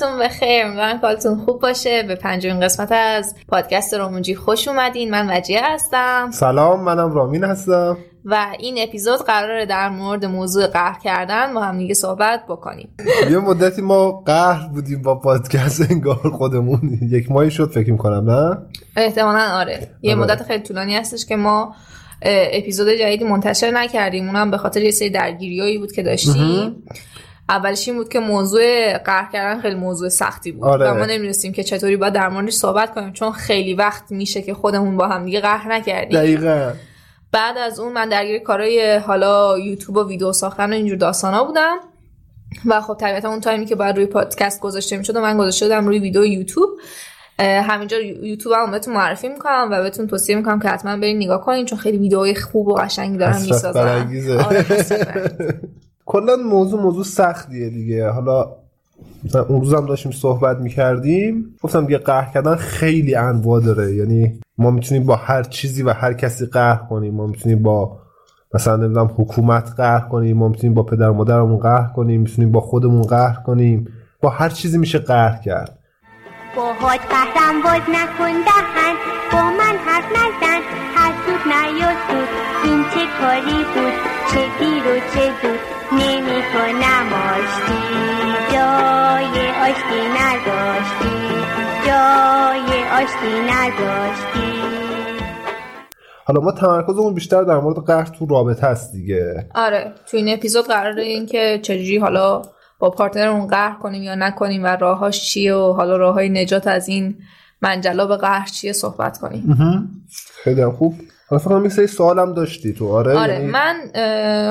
روزتون بخیر. امیدوارم کالتون خوب باشه. به پنجمین قسمت از پادکست رومونجی خوش اومدین. من وجیه هستم. سلام منم رامین هستم. و این اپیزود قراره در مورد موضوع قهر کردن با هم دیگه صحبت بکنیم. یه مدتی ما قهر بودیم با پادکست انگار خودمون. یک ماهی شد فکر می‌کنم نه؟ احتمالا آره. یه آره. مدت خیلی طولانی هستش که ما اپیزود جدیدی منتشر نکردیم. اونم به خاطر یه سری درگیریایی بود که داشتیم. اولش این بود که موضوع قهر کردن خیلی موضوع سختی بود. آره. و ما نمی‌رسیم که چطوری باید در موردش صحبت کنیم چون خیلی وقت میشه که خودمون با هم دیگه قهر نکردیم. دقیقا. بعد از اون من درگیر کارهای حالا یوتیوب و ویدیو ساختن و اینجور داستانا بودم. و خب طبیعتا اون تایمی که باید روی پادکست گذاشته می‌شد و من گذاشته بودم روی ویدیو یوتیوب. همینجا یوتیوب هم بهتون معرفی می‌کنم و بهتون توصیه می‌کنم که حتما برید نگاه کنین چون خیلی ویدیوهای خوب و قشنگی دارم می‌سازن. کلا موضوع موضوع سختیه دیگه. حالا مثلا اون روز هم داشتیم صحبت می‌کردیم. گفتم دیگه قهر کردن خیلی انواع داره. یعنی ما می‌تونیم با هر چیزی و هر کسی قهر کنیم. ما می‌تونیم با مثلا نمی‌دونم حکومت قهر کنیم. ما می‌تونیم با پدر مادرمون قهر کنیم. می‌تونیم با خودمون قهر کنیم. با هر چیزی میشه قهر کرد. با حد قهرم باز نکن دهن. با من حرف نزن. حسود نیاسود این چه کاری بود؟ چه دیر و چه دود؟ نمی کنم آشتی. جای آشتی نداشتی. جای آشتی نداشتی. حالا ما تمرکزمون بیشتر در مورد قهر تو رابطه هست دیگه. آره تو این اپیزود قراره این که چجوری حالا با پارتنرمون قهر کنیم یا نکنیم و راهاش چیه و حالا راههای نجات از این منجلا به قهر چیه صحبت کنیم. خیلی خوب. حالا فقط یه سوالم داشتی تو آره؟ آره یعنی من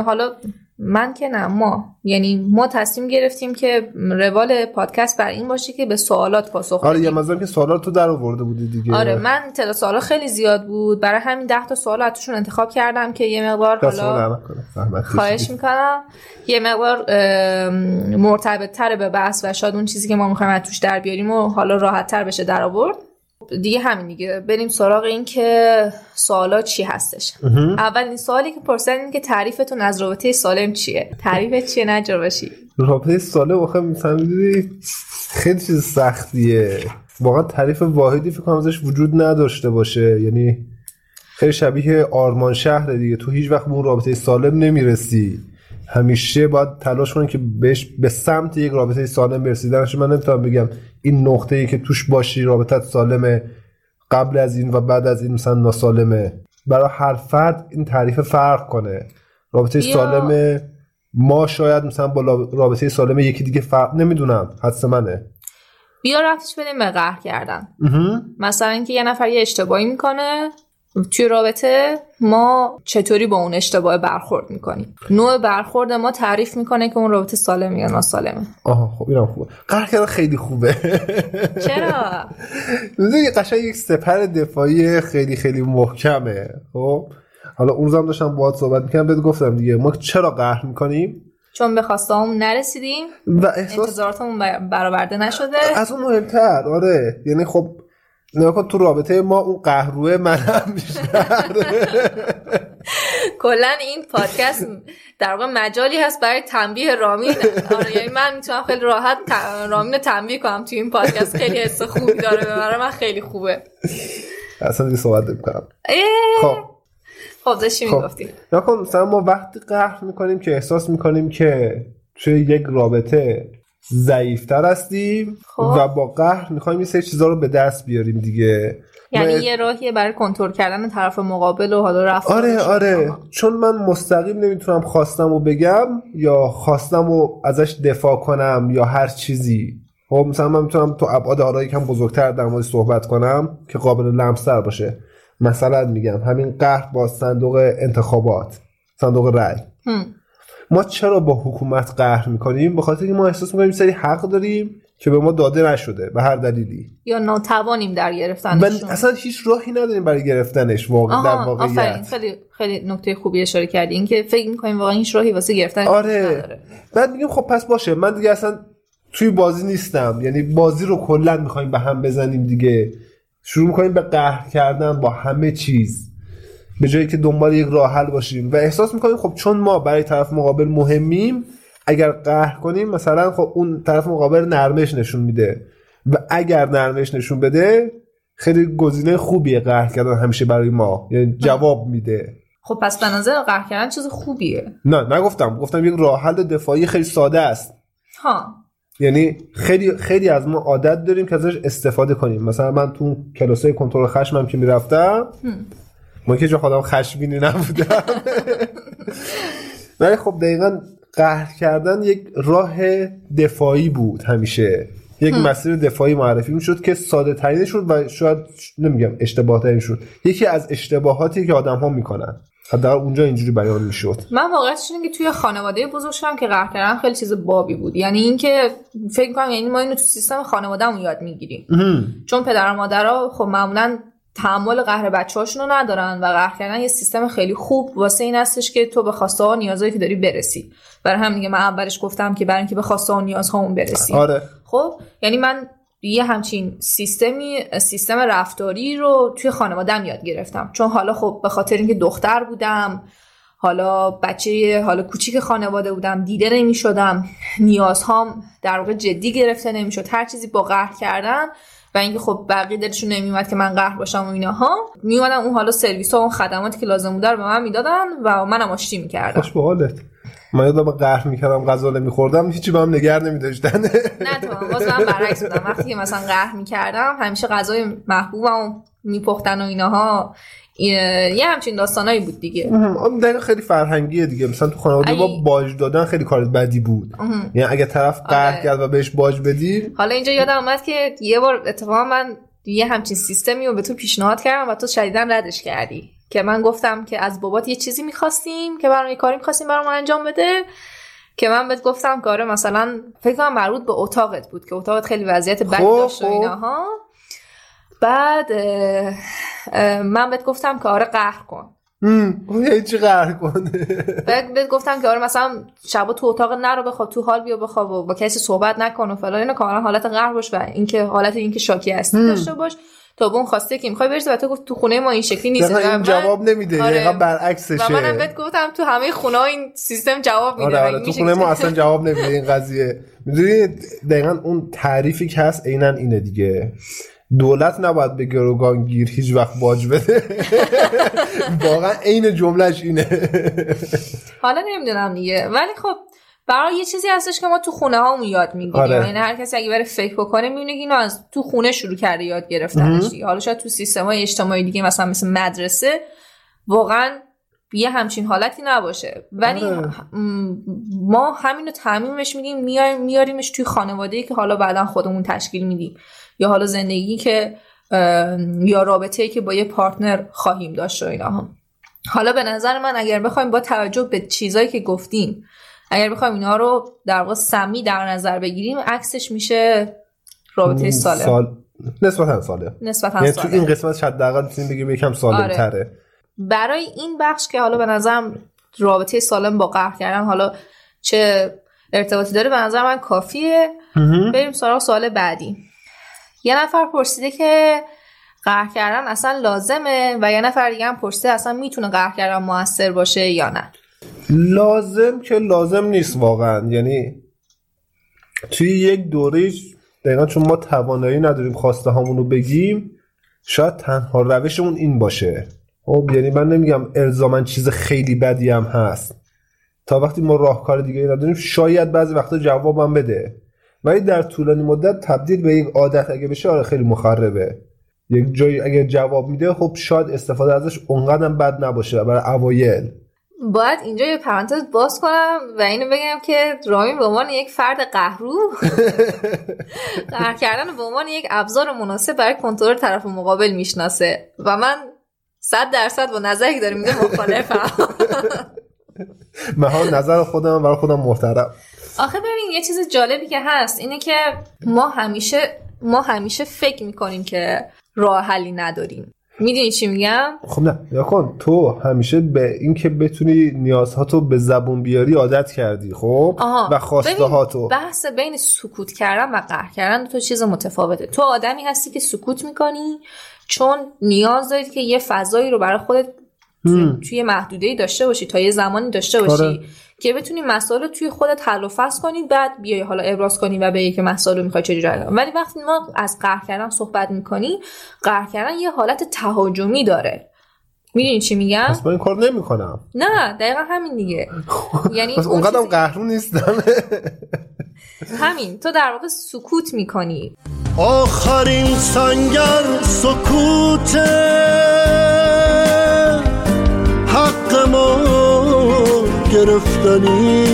حالا من که نه ما. یعنی ما تصمیم گرفتیم که روال پادکست بر این باشه که به سوالات پاسخ آره یه مزار که سوالات تو در آورده بودی دیگه. آره من تعداد سوالا خیلی زیاد بود. برای همین 10 تا سوال ازشون انتخاب کردم که یه مقدار حالا خواهش می‌کنم. یه مقدار مرتبط تر به بحث و شاید اون چیزی که ما می‌خوایم توش در بیاریم و حالا راحت تر بشه در آورد. دیگه همین دیگه. بریم سراغ این که سوالا چی هستش. اولین سوالی که پرسیدن این که تعریفتون از رابطه سالم چیه؟ تعریف چیه؟ نجار باشی. رابطه سالم واقعا مثلا خیلی چیز سختیه. واقعا تعریف واحدی فکر کنم ازش وجود نداشته باشه. یعنی خیلی شبیه آرمان شهر دیگه. تو هیچ وقت به اون رابطه سالم نمی‌رسی. همیشه باید تلاش کنی که بهش به سمت یک رابطه سالم برسیدنش من نمی‌تونم بگم این نقطه ای که توش باشی رابطت سالمه قبل از این و بعد از این مثلا ناسالمه. برای هر فرد این تعریف فرق کنه. رابطه یا... سالمه ما شاید مثلا با رابطه سالمه یکی دیگه فرق نمی‌دونم. حدس منه. بیا رفتش بدیم به قهر کردن. مثلا اینکه یه نفر یه اشتباهی می‌کنه توی رابطه ما چطوری با اون اشتباه برخورد می‌کنیم؟ نوع برخورد ما تعریف می‌کنه که اون رابطه سالم یا ناسالمه. آها خب اینم خوبه. قهر کردن خیلی خوبه. چرا؟ می‌دونی قشنگ یک سپر دفاعی خیلی خیلی محکمه خب؟ حالا اون روزم داشتم باهات صحبت می‌کنم بهت گفتم دیگه ما چرا قهر می‌کنیم؟ چون به خواستهامون نرسیدیم. و احساس انتظاراتمون برآورده نشده. از اون مهمتر آره. یعنی خب نگاه تو رابطه ما اون قهروه من هم بیشتر کلا این پادکست در واقع مجالی هست برای تنبیه رامین. آره یعنی من می‌تونم خیلی راحت رامین تنبیه کنم تو این پادکست. خیلی حس خوبی داره برای من. خیلی خوبه. اصلا دیگه صحبت کنم خب. خب داشتی خب. می‌گفتی. مثلا ما وقتی قهر می‌کنیم که احساس می‌کنیم که توی یک رابطه ضعیفتر هستیم خب. و با قهر می‌خوایم این سری چیزا رو به دست بیاریم دیگه. یعنی یه راهیه برای کنترل کردن طرف مقابل و حالا رفت آره آره. چون من مستقیم نمی‌تونم خواستم و بگم یا خواستم و ازش دفاع کنم یا هر چیزی. خب مثلا من می‌تونم تو ابعاد حالا یکم بزرگتر در مورد صحبت کنم که قابل لمستر باشه. مثلا میگم همین قهر با صندوق انتخابات صندوق رأی. ما چرا با حکومت قهر می‌کنیم؟ به خاطر اینکه ما احساس می‌کنیم سری حق داریم که به ما داده نشده به هر دلیلی. یا ناتوانیم در گرفتنش. اصلا هیچ راهی نداریم برای گرفتنش واقع در واقعیت. خیلی خیلی نکته خوبی اشاره کردی. اینکه فکر می‌کنیم واقعا هیچ راهی واسه گرفتن آره. نداره. بعد میگیم خب پس باشه. من دیگه اصلا توی بازی نیستم. یعنی بازی رو کلا می‌خوایم به هم بزنیم دیگه. شروع می‌کنیم به قهر کردن با همه چیز. به جایی که دنبال یک راه حل باشیم. و احساس می‌کنیم خب چون ما برای طرف مقابل مهمیم اگر قهر کنیم مثلا خب اون طرف مقابل نرمش نشون میده. و اگر نرمش نشون بده خیلی گزینه خوبیه قهر کردن همیشه برای ما. یعنی جواب میده. خب پس به نظر قهر کردن چیز خوبیه. نه نگفتم. گفتم یک راه حل دفاعی خیلی ساده است. ها. یعنی خیلی خیلی از ما عادت داریم که ازش استفاده کنیم. مثلا من تو کلاسای کنترل خشمم که می‌رفتم ما که جو خودم خشمگینی نبودم. ولی خب دقیقا قهر کردن یک راه دفاعی بود همیشه. یک مسیر دفاعی معرفی می‌شد که ساده ترین شد و شاید نمیگم اشتباه ترین شد. یکی از اشتباهاتی که آدم ها می‌کنن. حداقل اونجا اینجوری بیان می‌شد. من واقعیتش اینه که توی خانواده بزرگ شدم که قهر کردن خیلی چیز بابی بود. یعنی اینکه فکر کنم یعنی ما اینو تو سیستم خانوادهمون یاد می‌گیریم. چون پدر و مادرها خب معمولا تحمل قهر بچه‌هاشون رو ندارن و قهر کردن یه سیستم خیلی خوب واسه این هستش که تو به خواسته ها نیازایی که داری برسی. برای همین دیگه من اولش گفتم که برای اینکه به خواسته ها نیازهامون برسی. آره. خب یعنی من یه همچین سیستمی سیستم رفتاری رو توی خانوادم یاد گرفتم. چون حالا خب به خاطر اینکه دختر بودم حالا بچه حالا کوچیک خانواده بودم دیده نمی شدم نیازهام در واقع جدی گرفته نمی‌شد. هر چیزی با قهر کردن و اینکه خب بقیه دلشون نمیومد که من قهر باشم و ایناها میومدن اون حالا سرویس ها و اون خدماتی که لازم بوده رو به من می‌دادن و منم آشتی می‌کردم. خوش به حالت. من یادم قهر می‌کردم غذا نمیخوردم هیچی به هم نگر نمیداشتن. نه تو باز من برعکس بودم. وقتی که مثلا قهر می‌کردم همیشه غذای محبوبم میپختن و ایناها. یه همچین داستانایی بود دیگه. در خیلی فرهنگیه دیگه. مثلا تو خانواده با باج دادن خیلی کار بدی بود. یعنی اگه طرف قهر آره. کرد و بهش باج بدی حالا اینجا یادم اومد که یه بار اتفاقا من یه همچین سیستمی رو به تو پیشنهاد کردم و تو شدیدن ردش کردی. که من گفتم که از بابات یه چیزی می‌خواستیم که برام یه کاری می‌خواستیم برام انجام بده. که من بهت گفتم که آره مثلا فکر کنم مربوط به اتاقت بود که اتاقت خیلی وضعیت بد خب، داشت و خب. ایناها. بعد اه، اه، من بهت گفتم که آره قهر کن. اون یه چی قهر کنه؟ بعد بهت گفتم که آره مثلا شبا تو اتاق نرو بخواب تو حال بیا بخواب و با کسی صحبت نکن و فلان. اینو کاملا حالت قهر باش و اینکه حالت اینکه شاکی هستی داشته باش. تا اون خواسته که می‌خوای برسی و تو گفت تو خونه ما این شکلی نیست. این جواب نمیده آره. دقیقا برعکسشه و منم بهت گفتم تو همه خونه این سیستم جواب میده آره آره تو خونه ما اصلا جواب نمیده این قضیه. می‌دونی دقیقا اون تعریفی که هست عینا اینه دیگه. دولت نباید به گروگانگیر هیچ وقت باج بده. واقعا عین جملهش اینه. حالا نمی‌دونم دیگه. ولی خب برای یه چیزی هستش که ما تو خونه هامون یاد می‌گیریم. آره. یعنی هر کسی اگه بره فکر بکنه می‌بینه که اینو از تو خونه شروع کرده یاد گرفتنش حالا شاید تو سیستم های اجتماعی دیگه مثلا مثل مدرسه واقعا یه همچین حالتی نباشه ولی آره. ما همینو تعمیمش میدیم میاریم میاریمش توی خانواده که حالا بعدا خودمون تشکیل میدیم یا حالا زندگی که یا رابطه که با یه پارتنر خواهیم داشت و اینا هم. حالا به نظر من اگر بخوایم با توجه به چیزایی که گفتیم اگر بخوایم اینا رو در واقع سمی در نظر بگیریم عکسش میشه رابطه سالم سال نسبتا سالم نسبتا یعنی تو سالم این قسمت حداقل می‌تونیم بگیم یکم سالم آره. تره برای این بخش که حالا به نظرم رابطه سالم با قهر کردن حالا چه ارتباطی داره به نظر من کافیه. بریم سراغ سوال بعدی. یه نفر پرسیده که قهر کردن اصلا لازمه و یه نفر دیگه هم پرسیده اصلا می‌تونه قهر کردن موثر باشه یا نه. لازم که لازم نیست واقعا. یعنی توی یک دوره دقیقا چون ما توانایی نداریم خواسته رو بگیم شاید تنها روشمون این باشه. خب یعنی من نمیگم الزاما چیز خیلی بدی هم هست. تا وقتی ما راهکار دیگه ای نداریم شاید بعضی وقتا جوابم بده. ولی در طولانی مدت تبدیل به یک عادت اگه بشه آره خیلی مخربه. یک جایی اگه جواب میده خب شاید استفاده ازش اونقدر بد نباشه برای اوایل. باید اینجا یه پرانتز باز کنم و اینو بگم که رامین به عنوان یک فرد قهرو قهر کردن به عنوان یک ابزار مناسب برای کنترل طرف مقابل می‌شناسه. و من صد درصد با نظری که داره میده مخالفم. من نظر خودم برای خودم محترم. آخه ببین یه چیز جالبی که هست اینه که ما همیشه ما همیشه فکر می‌کنیم که راه حلی نداریم. می‌دونی چی میگم؟ خب نه یا کن تو همیشه به اینکه بتونی نیازهاتو به زبون بیاری عادت کردی خب؟ آها و خواسته هاتو بحث بین سکوت کردن و قهر کردن دو تا چیز متفاوته. تو آدمی هستی که سکوت می‌کنی چون نیاز داری که یه فضایی رو برای خودت توی محدوده داشته باشی تا یه زمانی داشته باشی آره. که بتونی مسائل رو توی خودت حل و فصل کنی بعد بیای حالا ابراز کنی و بگی که مسائل رو می‌خوای چجوری حل ولی وقتی ما از قهر کردن صحبت می‌کنی قهر کردن یه حالت تهاجمی داره. می‌دونی چی میگم؟ پس این کار نمی‌کنم. نه دقیقا همین دیگه. یعنی پس اونقدر چیزی... قهرون نیستم. همین. تو در واقع سکوت می‌کنی. آخرین سنگر سکوت حق ما گرفتنی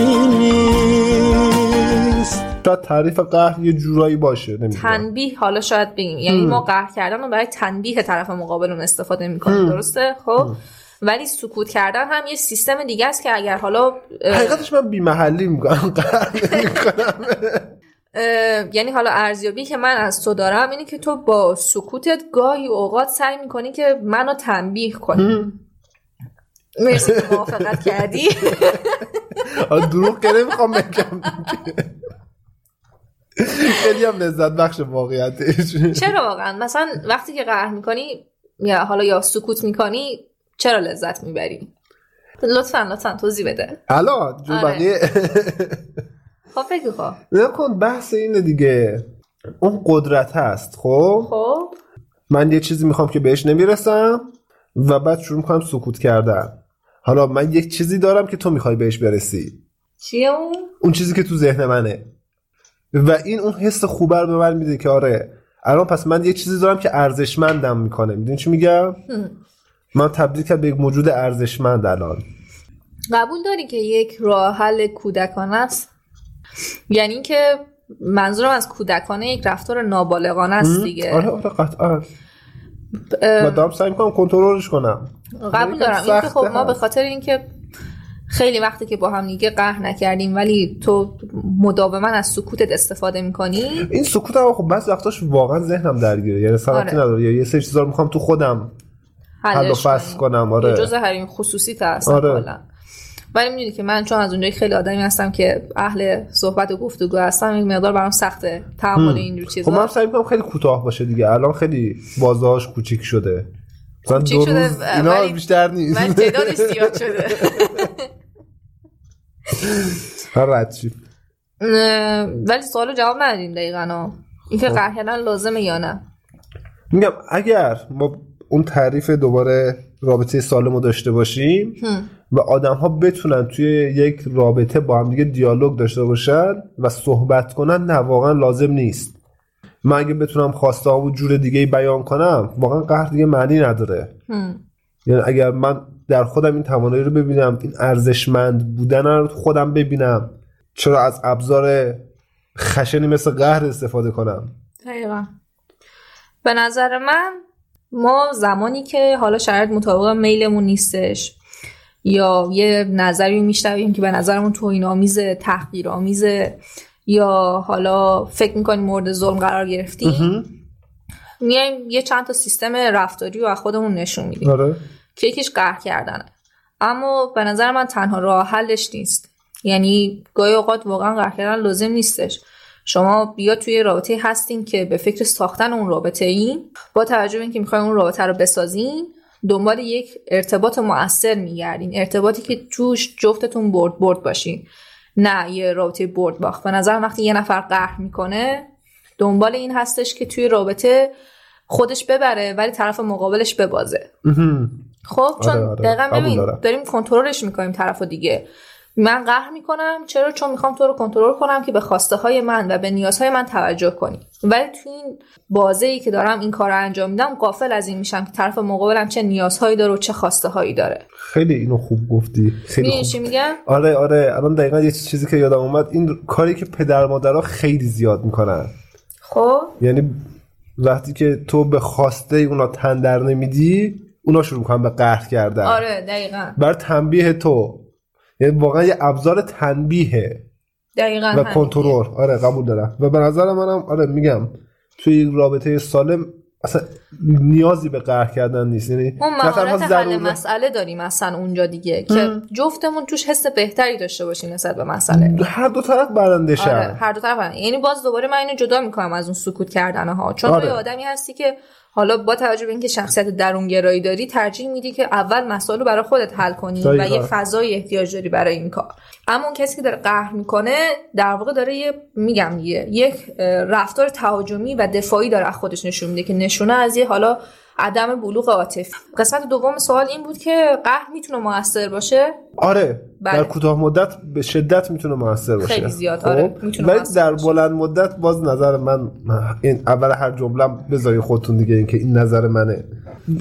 شاید تعریف قهر یه جورایی باشه نمی‌دونم. تنبیه حالا شاید بگیم. یعنی ما قهر کردن رو برای تنبیه طرف مقابل اون استفاده می‌کنیم درسته؟ خب. ولی سکوت کردن هم یه سیستم دیگه است که اگر حالا حقیقتش من بیمحلی می‌کنم یعنی حالا ارزیابی که من از تو دارم اینه که تو با سکوتت گاهی اوقات سعی می‌کنی که منو تنبیه کنی. مرسی که موافقت کردی. دروغ که نمی‌خوام بگم. خیلی هم لذت بخش واقعیتش. چرا واقعا؟ مثلا وقتی که قهر می‌کنی یا حالا یا سکوت می‌کنی چرا لذت می‌بری؟ لطفا لطفا توضیح بده. حالا جو آره. بقیه. خب بگو خب نکن بحث اینه دیگه. اون قدرت هست خب؟ خب. من یه چیزی می‌خوام که بهش نمی‌رسم و بعد شروع می‌کنم سکوت کردن. حالا من یک چیزی دارم که تو می‌خوای بهش برسی. چیه اون؟ اون چیزی که تو ذهن منه. و این اون حس خوبه رو به من میده که آره الان پس من یه چیزی دارم که ارزشمندم می‌کنه. می‌دونی چی میگم؟ من تبدیل کردم به یک موجود ارزشمند الان. قبول داری که یک راه حل کودکانه است؟ یعنی که منظورم از کودکانه یک رفتار نابالغانه است دیگه. آره آره قطعا. و دارم سعی می‌کنم کنترلش کنم. قبول دارم. این خب ما به خاطر اینکه خیلی وقتی که با هم دیگه قهر نکردیم ولی تو مداوما از سکوتت استفاده می‌کنی؟ این سکوت هم خب بس وقتاش واقعا ذهنم درگیره. یعنی سرعتی آره. نداره. یه سری چیزا رو می‌خوام تو خودم حل و فصل کنم. آره. جزء حریم خصوصی تا هستم آره. ولی می‌دونی که من چون از اونجایی خیلی آدمی هستم که اهل صحبت و گفتگو هستم این مقدار برام سخته تحمل اینجور چیزا خب من سعی می‌کنم خیلی کوتاه باشه دیگه. الان خیلی بازهاش کوچیک شده. مثلا دو روز اینا بیشتر نیست. من تعدادش زیاد شده. رد ولی سوال جواب ندادیم دقیقا. اینکه خب. قهر کردن لازمه یا نه؟ میگم اگر ما اون تعریف دوباره رابطه سالم رو داشته باشیم و آدم ها بتونن توی یک رابطه با هم دیگه دیالوگ داشته باشن و صحبت کنن نه واقعا لازم نیست. من اگه بتونم خواسته ها و جور دیگه بیان کنم واقعا قهر دیگه معنی نداره. یعنی اگر من در خودم این توانایی رو ببینم این ارزشمند بودن رو خودم ببینم چرا از ابزار خشنی مثل قهر استفاده کنم؟ دقیقا. به نظر من ما زمانی که حالا شرط مطابق میلمون نیستش یا یه نظری میشنویم که به نظرمون توهین آمیزه تحقیر آمیزه یا حالا فکر می‌کنیم مورد ظلم قرار گرفتیم میایم یه چند تا سیستم رفتاری رو از خودمون نشون میدیم. آره. که یکیش قهر کردنه. اما به نظر من تنها راه حلش نیست. یعنی گاهی اوقات واقعا قهر کردن لازم نیستش. شما بیا توی رابطه هستین که به فکر ساختن اون رابطه این با توجه به اینکه می‌خواین اون رابطه رو بسازین دنبال یک ارتباط مؤثر میگردین. ارتباطی که توش جفتتون برد برد باشین. نه یه رابطه برد باخت. به نظر وقتی یه نفر قهر می‌کنه دنبال این هستش که توی رابطه خودش ببره ولی طرف مقابلش ببازه. خب چون آره آره. دقیقا ببین داریم کنترلش می‌کنیم طرف دیگه. من قهر می‌کنم چرا؟ چون می‌خوام تو رو کنترل کنم که به خواسته های من و به نیازهای من توجه کنی. ولی تو این بازه ای که دارم این کار رو انجام میدم قافل از این میشم که طرف مقابلم چه نیازهایی داره و چه خواسته هایی داره. خیلی اینو خوب گفتی. خیلی خوب. میگم؟ آره آره. الان دقیقا یه چیزی که یادم اومد. این کاری که پدر مادرها خیلی زیاد می‌کنن. خب؟ یعنی وقتی که تو به خواسته اونا تندر نمیدی اونا شروع می‌کنن به قهر کردن. آره دقیقا. بر تنبیه تو. یعنی واقعا یه ابزار تنبیه دقیقا و کنترل. آره قبول دارم. و به نظر منم آره میگم توی یک رابطه سالم اصلا نیازی به قهر کردن نیست. یعنی اون مهارت حل مسئله داریم مثلا اونجا دیگه که جفتمون توش حس بهتری داشته باشیم نسبت به مسئله. هر دو طرف برنده آره هر دو طرف یعنی باز دوباره من اینو جدا می‌کنم از اون سکوت کردن ها چون آره. آدمی هستی که حالا با توجه به اینکه شخصیت درونگرایی داری ترجیح میدی که اول مسائل رو برای خودت حل کنی و یه فضای احتیاج داری برای این کار. اما اون کسی که داره قهر می‌کنه در واقع داره یه میگم یه یک رفتار تهاجمی و دفاعی داره از خودش نشون میده که نشونه از یه حالا عدم بلوغ عاطفی. قسمت دوم سوال این بود که قهر می‌تونه موثر باشه؟ آره بله. در کوتاه مدت به شدت می‌تونه موثر باشه. خیلی زیاد. آره خب؟ ولی در بلند مدت باز نظر من این اول هر جمله بذاری خودتون دیگه این که این نظر منه.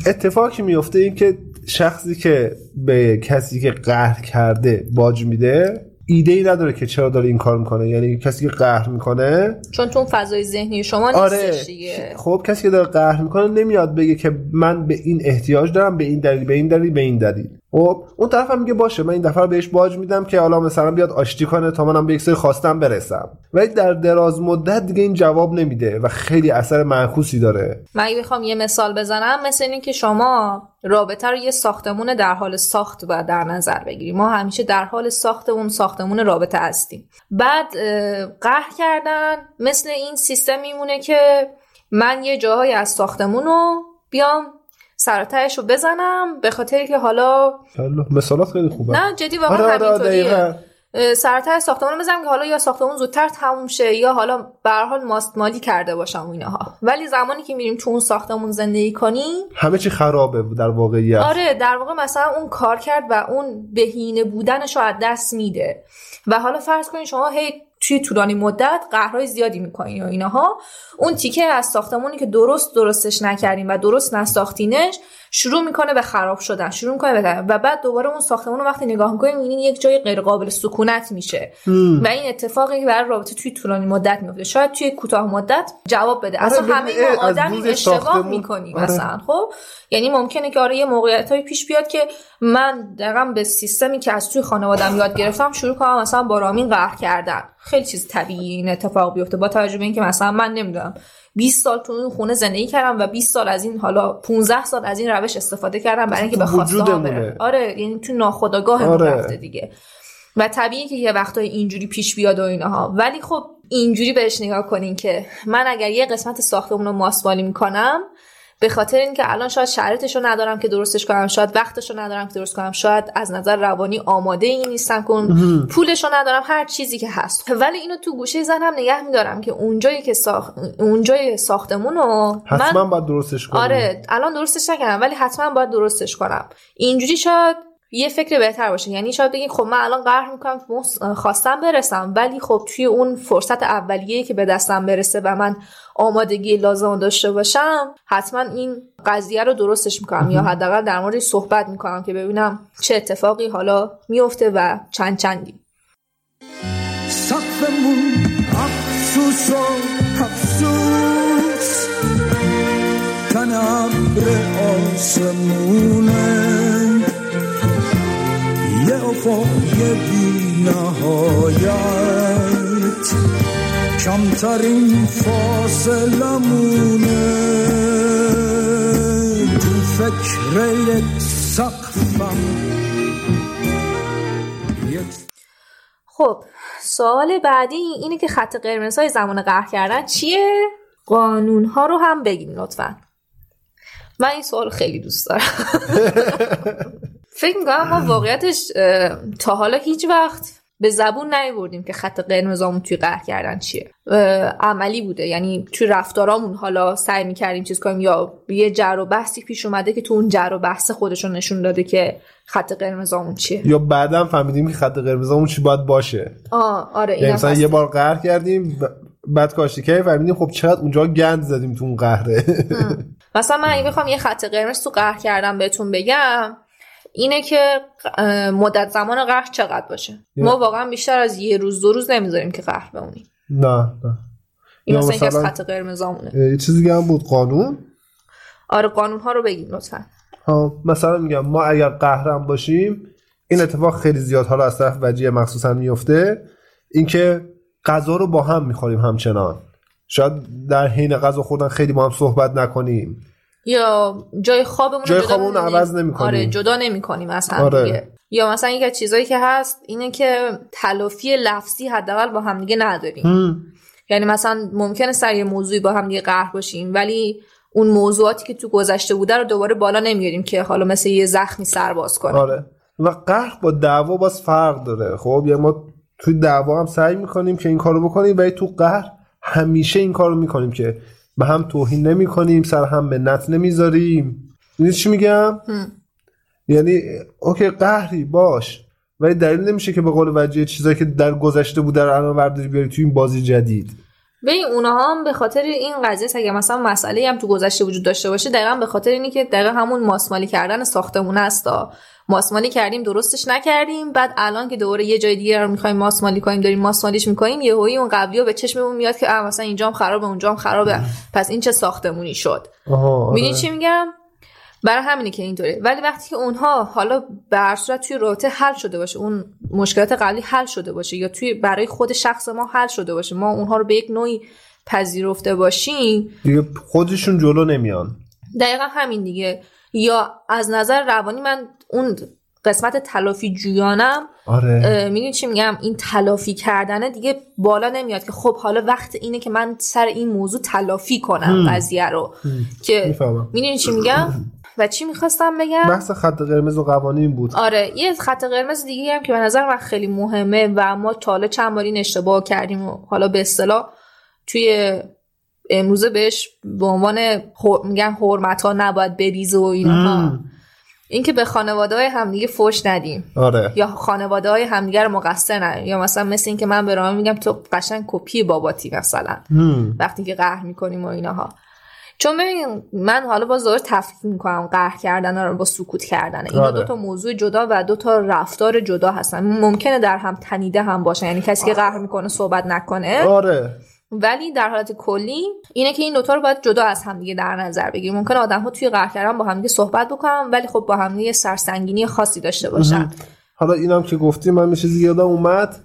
اتفاقی میفته این که شخصی که به کسی که قهر کرده باج میده ایده ای نداره که چرا داره این کار می‌کنه. یعنی کسی که قهر می‌کنه چون تو فضای ذهنی شما نیستش آره. دیگه. خب کسی که داره قهر می‌کنه نمیاد بگه که من به این احتیاج دارم به این دلیل به این دلیل به این دلیل. خب اون طرف هم میگه باشه من این دفعه بهش باج میدم که حالا مثلا بیاد آشتی کنه تا منم به یک سری خواستم برسم. ولی در دراز مدت دیگه این جواب نمیده و خیلی اثر معکوسی داره. من می‌خوام یه مثال بزنم مثل اینکه که شما رابطه رو یه ساختمون در حال ساخت و در نظر بگیریم. ما همیشه در حال ساخت اون ساختمون رابطه هستیم. بعد قهر کردن مثل این سیستم میمونه که من یه جاهایی از ساختمون رو بیام سرتایش رو بزنم به خاطر که حالا مثالات خیلی خوبه. نه جدی واقعا آره آره سرتای ساختمون رو بزنم که حالا یا ساختمون زودتر تموم شه یا حالا به حال ماست مالی کرده باشم و اینها ولی زمانی که میریم تو اون ساختمون زندگی کنیم همه چی خرابه در واقعیت. آره در واقع مثلا اون کار کرد و اون بهینه بودنش رو از دست میده. و حالا فرض کنید شما هی توی طولانی مدت قهرهای زیادی می‌کنین و اینها. اون تیکه از ساختمونی که درست درستش نکردیم و درست نساختینش شروع می‌کنه به خراب شدن شروع می‌کنه به و بعد دوباره اون ساختمون رو وقتی نگاه می‌کنیم می‌بینین یک جای غیر قابل سکونت میشه. و این اتفاقی که برای رابطه توی طولانی مدت میفته شاید توی کوتاه مدت جواب بده. اصلا آره، همه ما آدمی اشتباه می‌کنیم آره. مثلا خب؟ یعنی ممکنه که آره یه موقعیت های پیش بیاد که من دقیقا به سیستمی که از توی خانوادم یاد گرفتم شروع کنم مثلا با رامین قهر کردن. خیلی چیز طبیعی این اتفاق بیفته با توجه به اینکه مثلا من نمی‌دونم 20 سال تو این خونه زندگی کردم و 20 سال از این حالا 15 سال از این روش استفاده کردم برای اینکه به خواسته آره یعنی تو ناخودآگاه آره. رفته دیگه. و طبیعی که یه وقتای اینجوری پیش بیاد و اینها. ولی خب اینجوری بهش نگاه کنین که من اگر یه قسمت ساختمون رو ماسوالی می‌کنم به خاطر اینکه الان شاید شرایطش رو ندارم که درستش کنم شاید وقتش رو ندارم که درست کنم شاید از نظر روانی آماده این نیستم کن پولش رو ندارم هر چیزی که هست. ولی اینو تو گوشه زنم نگه میدارم که اونجایی که ساخت اونجای ساختمون رو حتما باید درستش کنم آره الان درستش نکردم ولی حتما باید درستش کنم. اینجوری شاید یه فکر بهتر باشه. یعنی شاید بگین خب من الان قهر می‌کنم که خواستم برسم ولی خب توی اون فرصت اولیه که به دستم برسه و من آمادگی لازم داشته باشم حتما این قضیه رو درستش می‌کنم. یا حداقل در موردش صحبت می‌کنم که ببینم چه اتفاقی حالا میفته و چند چندی. افسوس و افسوس افقی بی نهایت کمترین فاصلمونه. تو فکر یک سقفم. خب سوال بعدی اینه که خط قرمز های زمان قهر کردن چیه؟ قانون ها رو هم بگین لطفا. من این سوال خیلی دوست دارم. فکر می‌کنم ما واقعیتش تا حالا هیچ وقت به زبون نیوردیم که خط قرمزامون توی قهر کردن چیه. عملی بوده. یعنی توی رفتارامون حالا سعی می‌کردیم چیز کنیم. یا یه جر و بحثی پیش اومده که تو اون جر و بحث خودشون نشون داده که خط قرمزامون چیه. یا بعدا فهمیدیم که خط قرمزامون چی باید باشه. آه آره یعنی مثلا یه بار قهر کردیم بعد کاشتی کردیم فهمیدیم خب چقدر اونجا گند زدیم تو اون قهره. مثلا من اگه بخوام یه خط قرمز تو قهر کردم بهتون بگم اینه که مدت زمان قهر چقدر باشه؟ ما واقعا بیشتر از یه روز دو روز نمی‌ذاریم که قهر بمونیم. نه نه. این مثلا از خط قرمزامونه. یه چیزی دیگه هم بود قانون؟ آره قانون ها رو بگیم لطفا. مثلا میگم ما اگر قهرم باشیم این اتفاق خیلی زیاد حالا از طرف وجیه مخصوصا میفته اینکه غذا رو با هم می‌خوریم همچنان. شاید در حین غذا خوردن خیلی با هم صحبت نکنیم. یا جای خوابمون جای جدا خوابمون نمی- عوض نمی‌کنیم. آره جدا نمی‌کنیم از هم آره. دیگه یا مثلا یک از چیزایی که هست اینه که تلافی لفظی حداقل با هم دیگه نداریم هم. یعنی مثلا ممکنه سر یه موضوعی با هم دیگه قهر باشیم ولی اون موضوعاتی که تو گذشته بوده رو دوباره بالا نمیاریم که حالا مثل یه زخمی سرباز کنه آره و قهر با دعوا باز فرق داره خب یعنی ما توی دعوا هم سعی می‌کنیم که این کارو بکنیم ولی تو قهر همیشه این کارو می‌کنیم که به هم توهین نمی‌کنیم سر هم منت نمی‌ذاریم. می‌دونی چی میگم؟ یعنی اوکی قهری باش. ولی دلیل نمیشه که به قول وجه چیزایی که در گذشته بوده رو الان ورداری بیاری توی این بازی جدید. ببین اونها هم به خاطر این قضیه اگه مثلا مسئله هم تو گذشته وجود داشته باشه دقیقا به خاطر اینه که دقیقا همون ماسمالی کردن ساختمون هستا ماسمالی کردیم درستش نکردیم. بعد الان که دوباره یه جای دیگه رو می‌خوایم ماسمالی کنیم داریم ماسمالیش می‌کنیم یهویی اون قبلی رو به چشممون میاد که اه مثلا اینجام خرابه اونجام خرابه. پس این چه ساختمونی شد؟ آره. می‌دونی چی میگم؟ برای همینه که اینطوره. ولی وقتی که اونها حالا به صورت توی رابطه حل شده باشه اون مشکلات قبلی حل شده باشه یا توی برای خود شخص ما حل شده باشه ما اونها رو به یک نوعی پذیرفته باشیم. دیگه خودشون جلو نمیان. دقیقا همین دیگه. یا از نظر روانی من اون قسمت تلافی جویانم آره. می‌دونی چی میگم؟ این تلافی کردنه دیگه بالا نمیاد که خب حالا وقت اینه که من سر این موضوع تلافی کنم قضیه رو که می‌فهمم. می‌دونی چی میگم؟ و چی می‌خواستم بگم؟ بحث خط قرمز و قوانین بود. آره یه خط قرمز دیگه هم که به نظر من خیلی مهمه و ما تا حالا چند بار این اشتباه کردیم و حالا به اصطلاح توی امروزه بهش به عنوان میگن حرمت ها نباید بریزه و اینها. اینکه به خانواده های همدیگه فوش ندیم. آره. یا خانواده های همدیگه رو مقصر ندیم یا مثلا مثل اینکه من به رامین میگم تو قشنگ کپی باباتی مثلا. هم. وقتی که قهر می‌کنیم و اینها چون ببین من حالا باز داره تفکیک می‌کنم قهر کردن رو با سکوت کردن. اینا آره. دو تا موضوع جدا و دو تا رفتار جدا هستن. ممکنه در هم تنیده هم باشن. یعنی کسی که قهر می‌کنه صحبت نکنه. آره. ولی در حالت کلی اینه که این دوتا رو باید جدا از همدیگه در نظر بگیریم. ممکنه آدم ها توی قهر کردن با همدیگه صحبت بکنن ولی خب با همدیگه سرسنگینی خاصی داشته باشن. حالا اینم که گفتیم من چیزی یادم اومد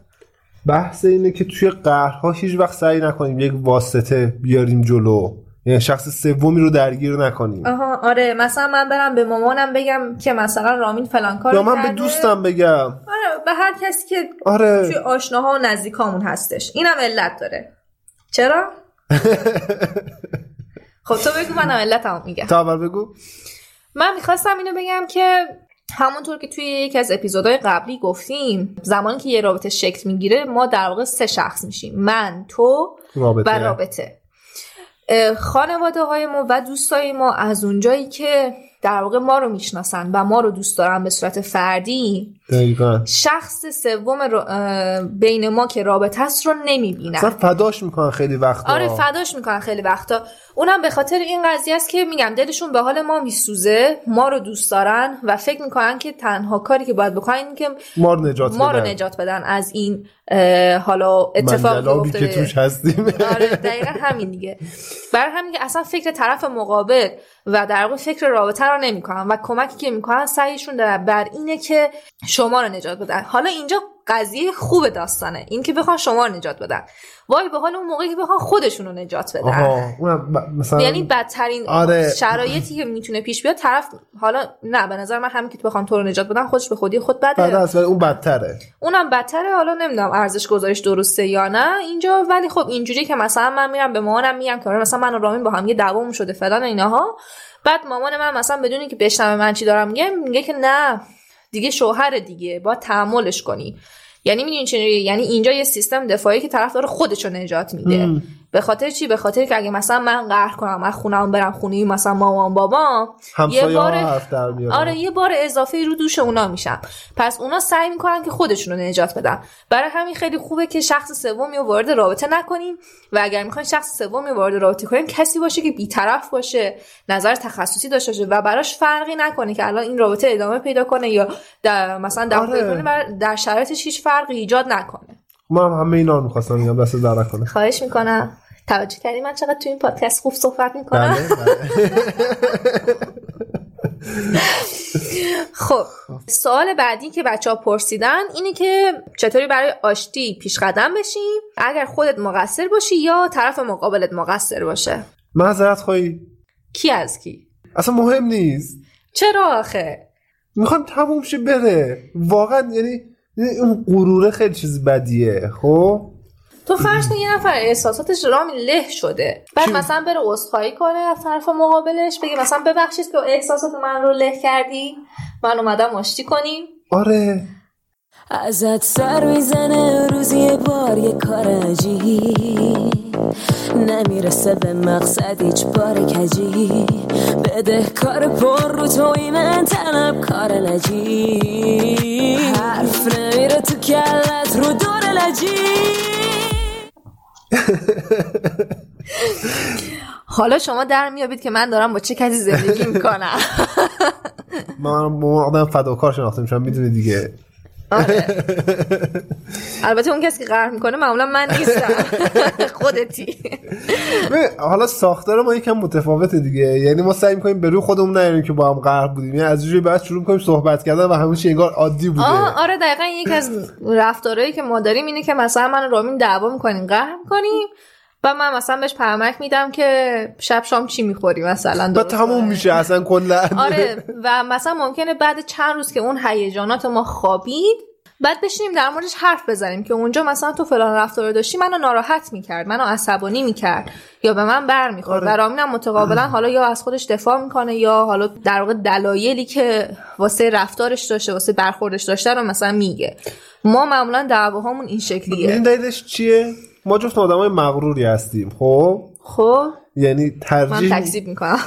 بحث اینه که توی قهرها هیچ وقت سعی نکنیم یک واسطه بیاریم جلو. یعنی شخص سومی رو درگیر نکنیم. آها آره. مثلا من برم به مامانم بگم که مثلا رامین فلان کار یا من به دوستم بگم. آره به هر کسی که آره. توی آشناها و نزدیکامون هستش. اینم علت داره. چرا؟ خب تو بگو منم علتمو میگم. تا اول بگو. من می‌خواستم اینو بگم که همونطور که توی یکی از اپیزودهای قبلی گفتیم زمانی که یه رابطه شکل می‌گیره ما در واقع سه شخص میشیم. من تو رابطه. و رابطه. خانواده های ما و دوستای ما از اونجایی که در واقع ما رو می‌شناسن و ما رو دوست دارن به صورت فردی. دقیقا. شخص سوم بین ما که رابطه است رو نمی‌بینن. اصلا فداش می‌کنن خیلی وقتا. آره فداش می‌کنن خیلی وقتا. اونم به خاطر این قضیه است که میگم دلشون به حال ما میسوزه ما رو دوست دارن و فکر می‌کنن که تنها کاری که باید بکنن اینه که ما رو نجات ما رو. نجات بدن از این حالا اتفاقی که توش هستیم. آره دقیقا همین دیگه. برای همین که اصلا فکر طرف مقابل و در واقع فکر رابطه رو نمی‌کنن و کمکی که می‌کنن سعیشون در بر اینه که شما رو نجات بدن. حالا اینجا قضیه خوب داستانه. این که بخوان شما رو نجات بدن. وای به حال اون موقعی که بخوان خودشون رو نجات بدن. ب- مثلا یعنی بدترین آره. شرایطی که می‌تونه پیش بیاد طرف حالا نه به نظر من همین که بخوان تو رو نجات بدن خودش به خودی خود بده. بعد از ولی اون بدتره. اونم بدتره حالا نمی‌دونم ارزش گذارش درسته یا نه. اینجا ولی خب اینجوری که مثلا من میرم به مامانم میگم که آره مثلا من و رامین با هم یه دعوامون شده فلان اینها بعد مامان من مثلا بدون اینکه بشنوه من چی دارم میگه میگه که نه. دیگه شوهر دیگه با تحملش کنی. یعنی می‌دونی چه یعنی اینجا یه سیستم دفاعی که طرف داره خودش رو نجات میده. به خاطر چی؟ به خاطر که اگه مثلا من قهر کنم من خونم برم خونه مثلا مامان بابام همسایه ها بار- آره یه بار اضافه رو دوش اونا میشن. پس اونا سعی می‌کنن که خودشون رو نجات بدن. برای همین خیلی خوبه که شخص سومی رو وارد رابطه نکنیم و اگر می‌خواین شخص سومی وارد رابطه کنیم کسی باشه که بیطرف باشه نظر تخصصی داشته باشه و براش فرقی نکنه که الان این رابطه ادامه پیدا کنه یا در مثلا در, آره. در شرایطش هیچ فرقی ایجاد نکنه. ما هم همه اینا رو می‌خواستم میگم دست در کنه خواهش می‌کنم. توجه کردی من چقدر تو این پادکست خوب صحبت می‌کنم؟ بله بله. خب سوال بعدی که بچه ها پرسیدن اینه که چطوری برای آشتی پیش قدم بشیم اگر خودت مقصر باشی یا طرف مقابلت مقصر باشه؟ معذرت خواهی. کی از کی؟ اصلا مهم نیست. چرا آخه؟ می‌خوام تموم شه بره. واقعا یعنی اون غروره خیلی چیز بدیه خب؟ تو فرض کن یه نفر احساساتش رامی له شده. بعد مثلا بره عذرخواهی کنه از طرف مقابلش بگه مثلا ببخشید که احساسات من رو له کردی. من اومدم آشتی کنیم. آره. ازت سر می‌زنه روزی بار یه کار عجیب. نمی‌رسه به مقصد هیچ بار کجی. بده کار پر رو توی من طلب کار نجی حرف نمیره تو کلت رو دور لجی حالا شما در میابید که من دارم با چه کسی زندگی می‌کنم من آدم فداکار شناخته میشم می‌دونی دیگه. البته اون کسی که قهر می‌کنه معمولا من نیستم. خودتی. حالا ساختار ما یکم متفاوته دیگه. یعنی ما سعی می‌کنیم به روی خودمون نیاریم که با هم قهر بودیم. یعنی از جوری بعد شروع می‌کنیم صحبت کردن و همون انگار عادی بوده. آره دقیقا یکی از رفتارهایی که ما داریم اینه که مثلا من رامین دعوا می‌کنیم قهر می‌کنیم. و من مثلا بهش پرمک میدم که شب شام چی می‌خوری مثلا و تموم میشه اصلا کلا. آره و مثلا ممکنه بعد چند روز که اون هیجانات ما خوابید بعد بشینیم در موردش حرف بزنیم که اونجا مثلا تو فلان رفتار داشتی منو ناراحت می‌کرد منو عصبانی می‌کرد یا به من بر می‌خورد. آره. و رامینم متقابلا حالا یا از خودش دفاع می‌کنه یا حالا در واقع دلایلی که واسه رفتارش داشته واسه برخوردش داشته رو مثلا میگه. ما معمولا دعواهامون این شکلیه. این دلیلش چیه؟ ما جفت آدمای مغروری هستیم خب؟ خب؟ یعنی ترجیح من تکذیب می‌کنم.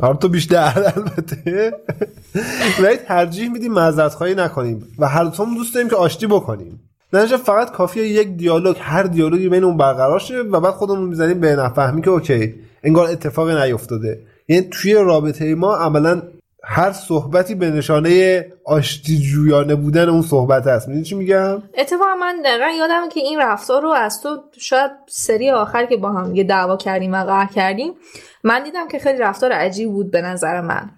حالا تو بیشتر البته. ولی ترجیح میدیم معذرت خواهی نکنیم و هر دوتامون دوست داریم که آشتی بکنیم. نه فقط کافیه یک دیالوگ هر دیالوگی بین اون برقرار شه و بعد خودمون می‌زنیم به نفهمی که اوکی انگار اتفاقی نیفتاده یعنی توی رابطه ما عملا هر صحبتی به نشانه آشتی جویانه بودن اون صحبت هست. می‌دونی چی میگم؟ اتفاقا من دقیقا یادم که این رفتار رو از تو شاید سری آخر که با هم یه دعوا کردیم و قهر کردیم من دیدم که خیلی رفتار عجیب بود به نظر من.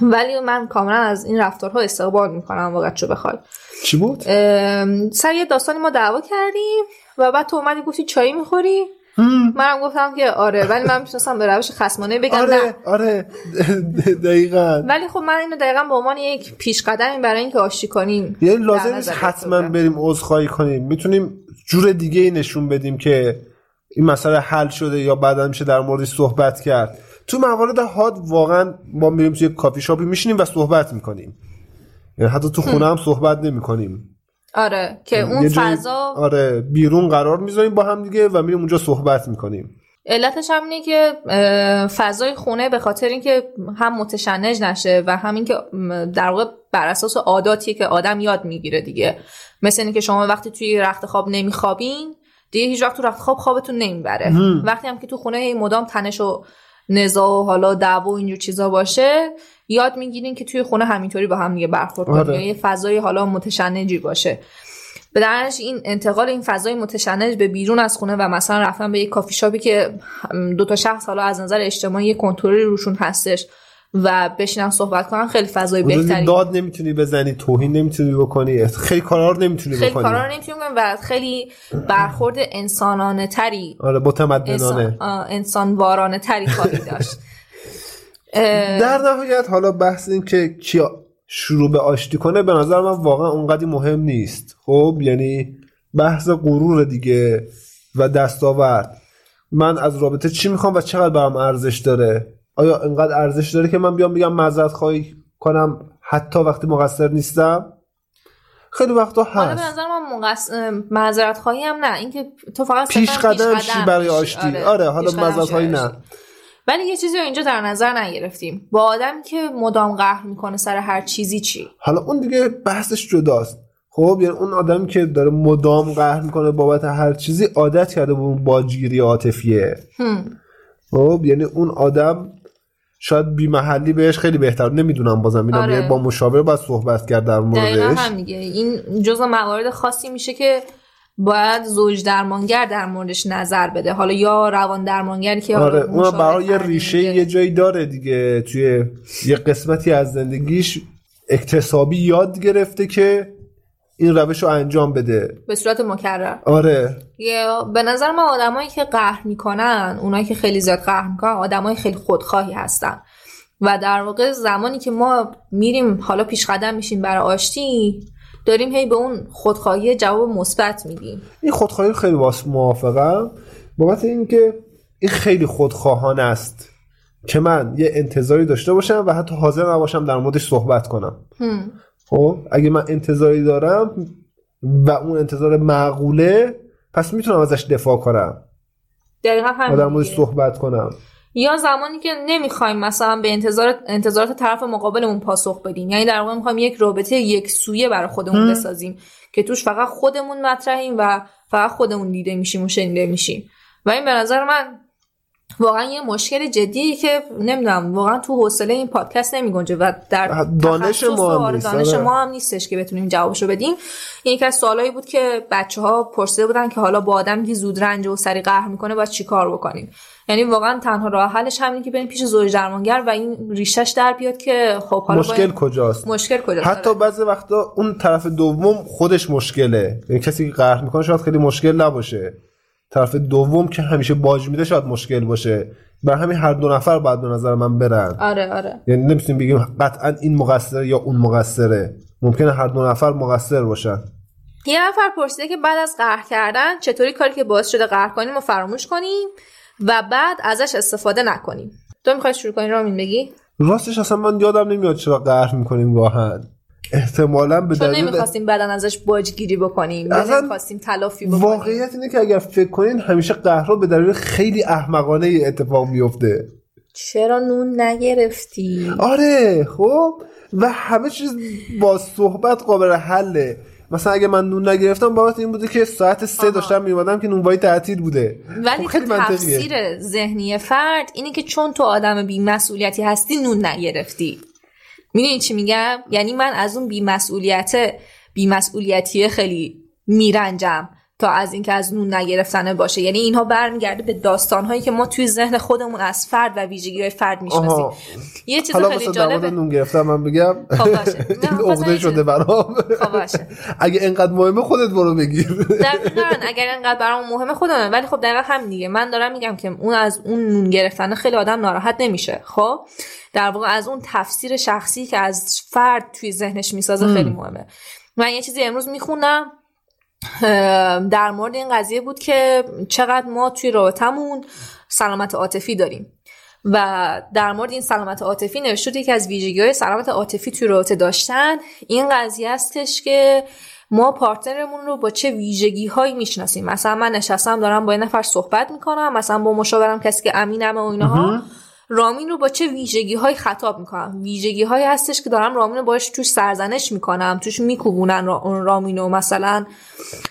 ولی من کاملا از این رفتارها استقبال می‌کنم واقعا چو بخوای. چی بود؟ سر یه داستانی ما دعوا کردیم و بعد تو اومدی گفتی چایی می‌خوری؟ منم گفتم که آره ولی من می‌تونستم به روش خصمانه بگم آره نه. آره. دقیقا. ولی خب من اینو دقیقا به عنوان یک پیش قدمی برای اینکه آشتی کنیم یعنی لازم نیست حتما بریم عذرخواهی کنیم. می‌تونیم جور دیگه ای نشون بدیم که این مسئله حل شده یا بعدا میشه در موردش صحبت کرد. تو موارد حاد واقعا ما میریم توی کافی شاپی میشینیم و صحبت می‌کنیم. یعنی حتی تو خونه هم صحبت نمی‌کنیم. آره که اون فضا آره بیرون قرار می‌ذاریم با هم دیگه و میریم اونجا صحبت می‌کنیم. علتش هم اینه که فضای خونه به خاطر اینکه هم متشنج نشه و همین که در واقع بر اساس عاداتیه که آدم یاد می‌گیره دیگه. مثل اینکه شما وقتی توی رخت خواب نمیخوابین دیگه هیچ وقت تو رخت خواب خوابتون نمی‌بره. وقتی هم که تو خونه مدام تنش و نزا و حالا دعوا و اینجور چیزا باشه یاد می‌گیرین که توی خونه همینطوری با هم دیگه برخورد کنید آره. یه فضای حالا متشنجی باشه. به درنش این انتقال این فضای متشنج به بیرون از خونه و مثلا رفتن به یک کافی شاپی که دو تا شخص حالا از نظر اجتماعی کنترلی روشون هستش. و بشینم صحبت کنم خیلی فضای بهتری داد نمی‌تونی بزنی توهین نمی‌تونی بکنی خیلی کارا رو نمی‌تونی خیلی بکنی. خیلی کارا رو نمی‌تونی بکنی و خیلی برخورد انسانانه تری آره متمدنانه. انسان, انسان وارانه تری خواهی داشت. در نهایت حالا بحث این که کیا شروع به آشتی کنه به نظر من واقعا اونقدی مهم نیست. خب یعنی بحث غرور دیگه و دستاورد. من از رابطه چی می‌خوام و چقدر برام ارزش داره؟ آیا انقدر ارزش داره که من بیام بگم معذرت خواهی کنم حتی وقتی مقصر نیستم؟ خیلی وقتا هست آره به نظر من مقص... معذرت خواهی هم نه. اینکه تو فقط پیش قدم شی برای آشتی. آره, آره حالا معذرت خواهی نه. ولی یه چیزی رو اینجا در نظر نگرفتیم. با آدمی که مدام قهر می‌کنه سر هر چیزی چی؟ حالا اون دیگه بحثش جداست. خب یعنی اون آدمی که داره مدام قهر می‌کنه بابت هر چیزی عادت کرده به اون باجگیری عاطفیه. خب یعنی اون آدم شاید بی محلی بهش خیلی بهتر نمی‌دونم بازم. اینا آره. با مشاور باید صحبت کرد در موردش. هم دیگه. این جزء موارد خاصی میشه که باید زوج درمانگر در موردش نظر بده. حالا یا روان درمانگری که آره اون برای یه ریشه یه جایی داره دیگه. توی یه قسمتی از زندگیش اکتسابی یاد گرفته که این روش رو انجام بده. به صورت مکرر. آره. به نظر من آدمایی که قهر می‌کنن اونایی که خیلی زیاد قهر می‌کنن آدمای خیلی خودخواهی هستن. و در واقع زمانی که ما میریم حالا پیش قدم میشیم برای آشتی داریم هی به اون خودخواهی جواب مثبت میدیم. این خودخواهی خیلی واس موافقم. بابت اینکه این خیلی خودخواهان است که من یه انتظاری داشته باشم و حتی حاضر نباشم در موردش صحبت کنم. خب اگه من انتظاری دارم و اون انتظار معقوله پس می‌تونم ازش دفاع کنم. دقیقا موردش صحبت کنم. یا زمانی که نمی‌خوایم مثلا به انتظار انتظارات طرف مقابلمون پاسخ بدیم. یعنی در واقع می‌خوایم یک رابطه یک سویه برای خودمون بسازیم که توش فقط خودمون مطرحیم و فقط خودمون دیده میشیم و شنیده میشیم. و این به نظر من واقعا یه مشکل جدی که نمی‌دونم واقعا تو حوصله این پادکست نمیگنجه و در دانش ما هم آره، نیست دانش آره. ما هم نیستش که بتونیم جوابشو بدیم. این یکی از سوالایی بود که بچه ها پرسیده بودن که حالا با آدمی که زود رنج و سری قهر می‌کنه باید چیکار بکنیم؟ یعنی واقعا تنها راه حلش همینه که بریم پیش زوج درمانگر و این ریشش در بیاد که خب حالا مشکل باید- کجاست؟ مشکل کجاست؟ حتی آره. بعضی وقتا اون طرف دوم خودش مشکله. یعنی کسی که قهر می‌کنه شاید خیلی مشکل نباشه. طرف دوم که همیشه باج میده شاید مشکل باشه. بر همین هر دو نفر باید به نظر من برن. آره آره. یعنی نمی‌تونیم بگیم قطعا این مقصره یا اون مقصره. ممکنه هر دو نفر مقصر باشن. یه نفر پرسیده که بعد از قهر کردن چطوری کاری که باعث شده قهر کنیم و فراموش کنیم و بعد ازش استفاده نکنیم؟ تو می‌خوای شروع کنی رامین بگی؟ راستش اصلا من یادم نمیاد چرا قهر می‌کنیم گاهن احتمالا به چون دلیل نمی‌خواستیم بعدا ازش باجگیری بکنیم اصلا نمی‌خواستیم تلافی بکنیم. واقعیت اینه که اگر فکر کنین همیشه قهرها به دلیل خیلی احمقانه اتفاق میفته چرا نون نگرفتی؟ آره خب؟ و همه چیز با صحبت قابل حله. مثلا اگه من نون نگرفتم بابت این بوده که ساعت سه داشتم میومدم که نونوایی تعطیل بوده. ولی خب خیلی تفسیر ذهنی فرد اینه که چون تو آدم بیمسئولیتی هستی نون نگرفتی. می‌دونی چی میگم؟ یعنی من از اون بیمسئولیت بیمسئولیتی خیلی میرنجم. تا از اینکه از نون نگرفتنه باشه. یعنی اینها برمیگرده به داستانهایی که ما توی ذهن خودمون از فرد و ویژگی های فرد می‌شناسیم. یه چیز حالا خیلی جالبه. نون گرفتم من بگم. خب این خواستم عقده یه شده برام. خب اگه انقدر مهمه خودت برو بگیر. دقیقا اگر انقدر برام مهمه خودمه. ولی خب دقیقا هم دیگه. من دارم میگم که اون از اون نون گرفتن خیلی آدم ناراحت نمیشه. خب؟ در واقع از اون تفسیر شخصی که از فرد توی ذهنش می‌سازه خیلی مهمه. من یه چیزی امروز می‌خونم. در مورد این قضیه بود که چقدر ما توی رابطمون سلامت عاطفی داریم. و در مورد این سلامت عاطفی نوشته یکی از ویژگی های سلامت عاطفی توی رابطه داشتن این قضیه استش که ما پارتنرمون رو با چه ویژگی هایی می‌شناسیم؟ مثلا من نشستم دارم با یه نفر صحبت می‌کنم مثلا با مشاورم کسی که امینمه و اینها. رامین رو با چه ویژگی های خطاب می‌کنم؟ ویژگی هایی هستش که دارم رامین رو باش توش سرزنش می‌کنم توش میکوبونن را- رامین رو. مثلا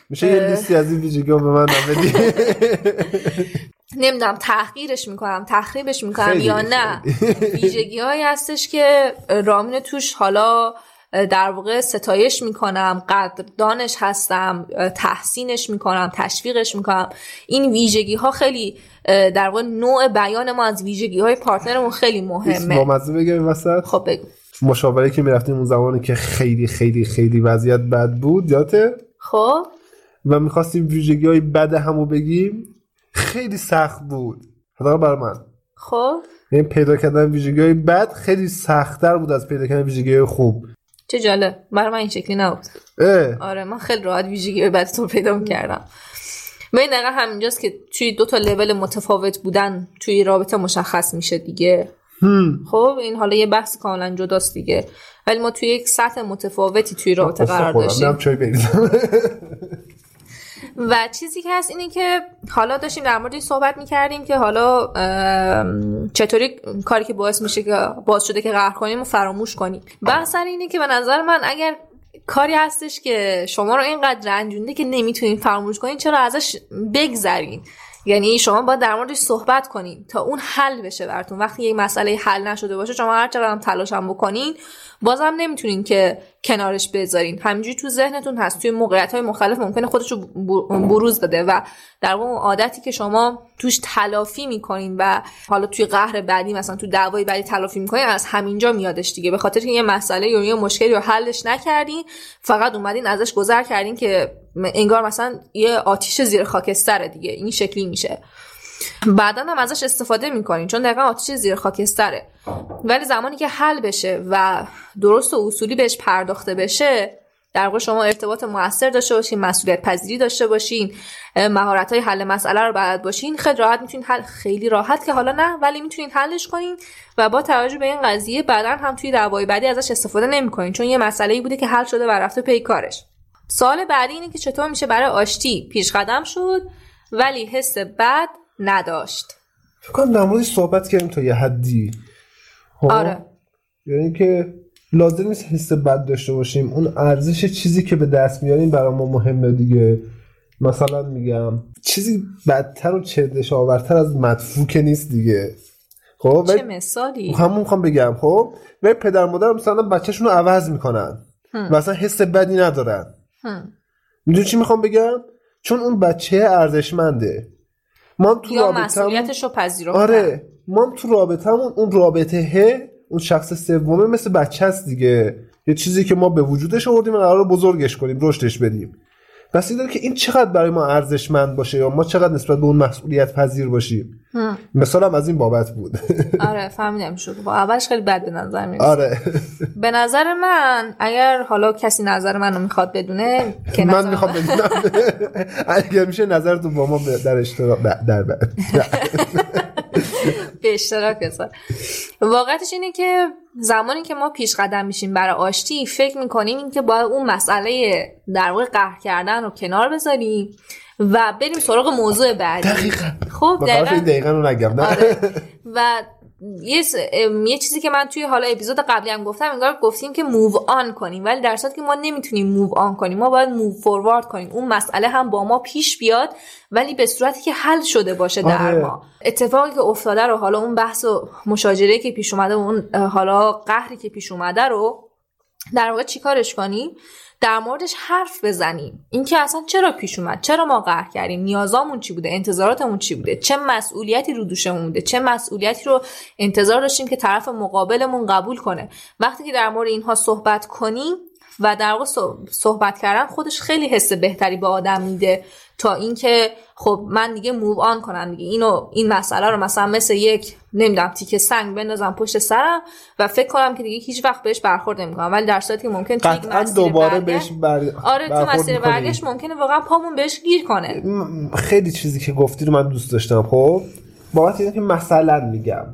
میشه یه لیستی از این ویژگی ها به من بدی؟ نمی‌دونم تحقیرش می‌کنم. تخریبش می‌کنم یا نه. ویژگی هایی هستش که رامین توش حالا در واقع ستایش می‌کنم قدردانش هستم تحسینش می‌کنم تشویقش می‌کنم. این ویژگی ها خیلی در واقع نوع بیان ما از ویژگی های پارتنرمون خیلی مهمه. مزه بگم این وسط. خب بگو. مشاوره که می‌رفتیم اون زمانی که خیلی خیلی خیلی وضعیت بد بود یاته خب. و می‌خواستیم ویژگی های بد همو بگیم خیلی سخت بود. حداقل برای من. خب. یعنی پیدا کردن ویژگی های بد خیلی سختتر بود از پیدا کردن ویژگی های خوب. چه جالب. برای من این شکلی نبود. آره من خیلی راحت ویژگی بعد تو پیدا می‌کردم. و این دقیقا همینجاست که توی دو تا لول متفاوت بودن توی رابطه مشخص میشه دیگه. خب این حالا یه بحث کاملا جداست دیگه. ولی ما توی یک سطح متفاوتی توی رابطه قرار داشتیم. و چیزی که هست اینه که حالا داشتیم در موردش صحبت می‌کردیم که حالا چطوری کاری که باعث میشه که باعث شده که قهر کنیم و فراموش کنیم. بحث اینه که به نظر من اگر کاری هستش که شما رو اینقدر رنجونده که نمی‌تونین فراموش کنین چرا ازش بگذرین یعنی شما باید در موردش صحبت کنین تا اون حل بشه براتون. وقتی یه مسئله حل نشده باشه شما هر چقدر هم تلاش هم بکنین بازم نمی‌تونین که کنارش بذارین. همینجوری تو ذهنتون هست. توی موقعیت های مختلف ممکنه خودش رو بروز بده و در اون عادتی که شما توش تلافی می‌کنین و حالا توی قهر بعدی مثلا تو دعوای بعدی تلافی می‌کنین از همینجا میادش دیگه. به خاطر که یه مسئله یا یه مشکلی رو حلش نکردین فقط اومدین ازش گذر کردین که انگار مثلا یه آتیش زیر خاکستره دیگه. این شکلی میشه. بعدا هم ازش استفاده می‌کنین چون دقیقا آتیش زیر خاکستره. ولی زمانی که حل بشه و درست و اصولی بهش پرداخته بشه در واقع شما ارتباط موثر داشته باشین مسئولیت پذیری داشته باشین مهارت های حل مسئله رو بلد باشین خیلی راحت می‌تونین حل خیلی راحت که حالا نه ولی می‌تونین حلش کنین و با توجه به این قضیه بعدا هم توی دعوای بعدی ازش استفاده نمی‌کنین چون یه مسئله ای بوده که حل شده و رفته پی کارش. سوال بعدی اینه که چطور میشه برای آشتی پیش قدم شد ولی حس بد نداشت. فکر کنم در موردش صحبت کردیم تا یه حدی. خب؟ آره. یعنی که لازم نیست حس بد داشته باشیم. اون ارزش چیزی که به دست میاریم برای ما مهمه دیگه. مثلا میگم چیزی بدتر و چردش آورتر از مدفوع که نیست دیگه. خب؟ چه مثالی؟ همون می‌خوام بگم. خب؟ و پدر مادر مثلا بچهشون رو عوض می‌کنن. و اصلا حس بدی ندارن. می‌دونی چی می‌خوام بگم؟ چون اون بچه ارزشمنده. ما تو یا مسئولیتش رو پذیرفتن. آره. ما تو رابطه‌مون اون رابطه اون شخص سومه مثل بچه هست دیگه. یه چیزی که ما به وجودش آوردیم و قرار بزرگش کنیم رشدش بدیم. پس این که این چقدر برای ما ارزشمند باشه یا ما چقدر نسبت به اون مسئولیت پذیر باشیم؟ مثالم از این بابت بود. آره فهمیدم شد. با اولش خیلی بد به نظر میاد آره. به نظر من اگر حالا کسی نظر منو می‌خواد بدونه که من می‌خوام بدونم. اگر میشه نظرتو با ما در اشتراک در به اشتراک بذار. واقعتش اینه که زمانی که ما پیش قدم میشیم برای آشتی فکر می‌کنیم این که باید اون مسئله در واقع قهر کردن رو کنار بذاریم و بریم سراغ موضوع بعدی. دقیقا. خب دقیقا. دقیقا رو نگم آره. و یه, یه چیزی که من توی حالا اپیزود قبلی هم گفتم انگار گفتیم که موو آن کنیم. ولی در صورتی که ما نمی‌تونیم موو آن کنیم. ما باید موو فوروارد کنیم. اون مسئله هم با ما پیش بیاد ولی به صورتی که حل شده باشه در آره. ما. اتفاقی که افتاده رو حالا اون بحث و مشاجره که پیش اومده و اون حالا قهری که پیش اومده رو در واقع چیکارش کنیم در موردش حرف بزنیم اینکه اصلا چرا پیش اومد؟ چرا ما قهر کردیم؟ نیازامون چی بوده؟ انتظاراتمون چی بوده؟ چه مسئولیتی رو دوشمون بوده؟ چه مسئولیتی رو انتظار داشتیم که طرف مقابلمون قبول کنه؟ وقتی که در مورد اینها صحبت کنیم و در واقع صحبت کردن خودش خیلی حس بهتری به آدم میده. تا اینکه خب من دیگه موو آن کنم دیگه. اینو این مسئله رو مثلا مثل یک نمی‌دونم تیکه سنگ بندازم پشت سرم و فکر کنم که دیگه هیچ وقت بهش برخورد نمی‌کنم. ولی در صورتی ممکن تو دوباره بهش بر... آره تو مسیر برگشت ممکنه واقعا پامون بهش گیر کنه. خیلی چیزی که گفتی رو من دوست داشتم. خب بابت اینه که مثلا میگم.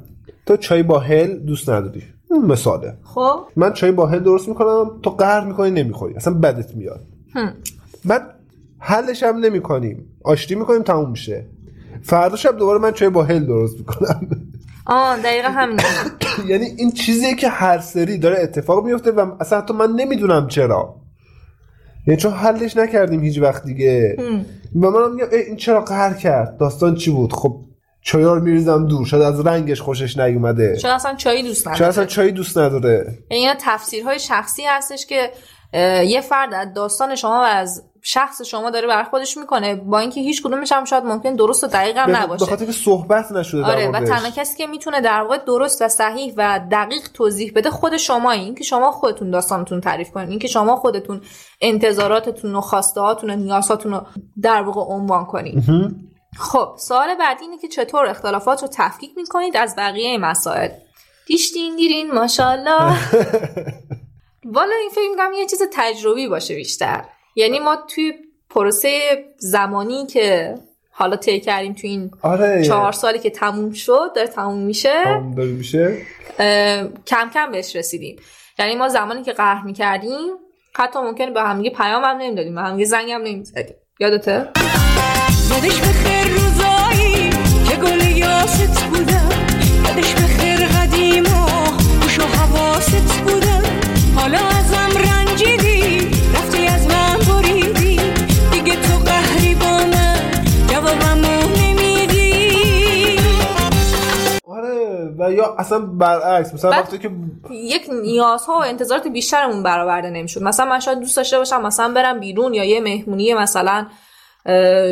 تو چای با هل دوست نداری. مثاله. خب؟ من چای با هل درست می‌کنم تو قهر می‌کنی نمی‌خوری. اصلا بدت میاد. بعد حلش هم نمی کنیم. آشتی می‌کنیم تموم میشه. فردا شب دوباره من چای با هل درست می‌کنم. آه دقیقا همین یعنی این چیزیه که هر سری داره اتفاق میفته و اصلا حتی من نمی‌دونم چرا. یعنی چون حلش نکردیم هیچ وقت دیگه. و من میگم این چرا قهر کرد؟ داستان چی بود؟ خب چایا رو میریزم دور. شاید از رنگش خوشش نیومده. شاید اصلا چای دوست نداره. شاید اصلا چای دوست نداره. یعنی تفسیرهای شخصی هستش که یه فرد از داستان شما و از شخص شما داره بر خودش می‌کنه. با اینکه هیچ کدومش هم شاید ممکن درست و دقیق هم نباشه. به خاطر که صحبت نشده آره و تنها کسی که می‌تونه در واقع درست و صحیح و دقیق توضیح بده خود شما این که شما خودتون داستانتون تعریف کنین. این که شما خودتون انتظاراتتون و خواسته هاتون و نیازاتون رو در واقع عنوان کنین. خب سوال بعدی اینه که چطور اختلافات رو تفکیک می‌کنید از بقیه مسائل؟ دیشتین دیرین ماشاءالله. والا این فکر می‌کنم یه چیز تجربی باشه بیشتر. یعنی ما توی پروسه زمانی که حالا طی کردیم تو این آره چهار سالی که تموم شد داره تموم میشه. تموم داره میشه. کم کم بهش رسیدیم. یعنی ما زمانی که قهر می‌کردیم حتی ممکنه به همگی پیام هم نمی‌دادیم به همگی زنگ هم نمی‌زدیم. یادته؟ یادش بخیر روزایی که گل یاست بودم یادش بخیر قدیم و خوش و حواست بودم حالا ازم یا اصلا برعکس مثلا وقتی که یک نیازها و انتظارات بیشترمون برآورده نمی‌شد. مثلا من شاید دوست داشته باشم مثلا برم بیرون یا یه مهمونی مثلا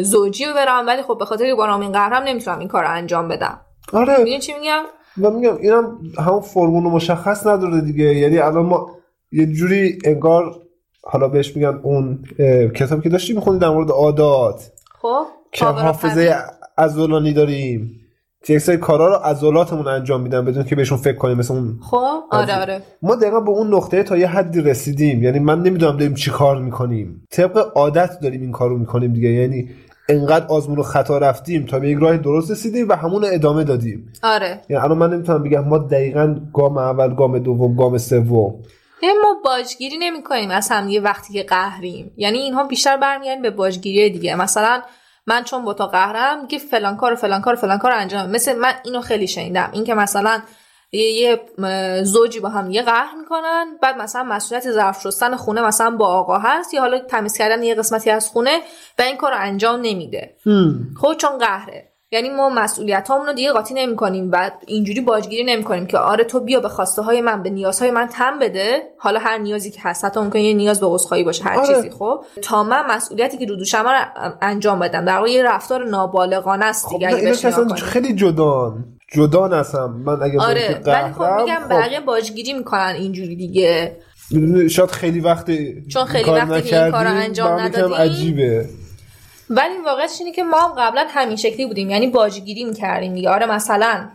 زوجی رو برم ولی خب به خاطر که رامین قهرم نمی‌تونم این کار رو انجام بدم. آره. می‌دونی چی میگم؟ و میگم اینم همون فرمول مشخص نداره دیگه. یعنی الان ما یه جوری انگار حالا بهش میگن اون کتابی که داشتی می‌خونی در مورد عادات. خب که حافظه عضلانی داریم. یک سری کارا رو عضلاتمون انجام میدن بدون که بهشون فکر کنیم مثل اون خب آره آره. ما دقیقا به اون نقطه تا یه حدی رسیدیم. یعنی من نمی‌دونم داریم چی کار می‌کنیم. طبق عادت داریم این کار رو می‌کنیم دیگه. یعنی انقدر آزمون و خطا رفتیم تا به یک راه درست رسیدیم و همون ادامه دادیم. آره. یعنی الان من نمی‌تونم بگم ما دقیقا گام اول گام دوم گام سوم. یعنی ما باجگیری نمی کنیم از هم یه وقتی که قهریم. یعنی اینها بیشتر برمیگردن به باجگیری دیگه. مثلا من چون با تا قهرم میگه فلان کار و فلان کار و فلان کار انجام مثل من اینو خیلی شنیدم. این که مثلا یه, یه زوجی با هم یه قهر می‌کنن بعد مثلا مسئولیت ظرف شستن خونه مثلا با آقا هست یا حالا تمیز کردن یه قسمتی از خونه و این کار رو انجام نمیده. خب چون قهره. یعنی ما مسئولیت رو دیگه قاطی نمی کنیم و اینجوری باجگیری نمی کنیم که آره تو بیا به خواسته های من به نیازهای من تم بده. حالا هر نیازی که هست حتی ممکن یه نیاز به عذرخواهی باشه هر آره. چیزی خب. تا من مسئولیتی که رو دوشم رو انجام بدم. در واقع یه رفتار نابالغانه است دیگه خب خیلی جدان. جدان هستم. من اگه آره ولی خب میگم خب. بقیه باجگیری می‌کنن اینجوری دیگه. شاید خیلی وقت چون خیلی وقتی این کار انجام ندادیم عجیبه. ولی واقعش اینه که ما هم قبلا همین شکلی بودیم. یعنی باجگیری می‌کردیم دیگه. آره مثلا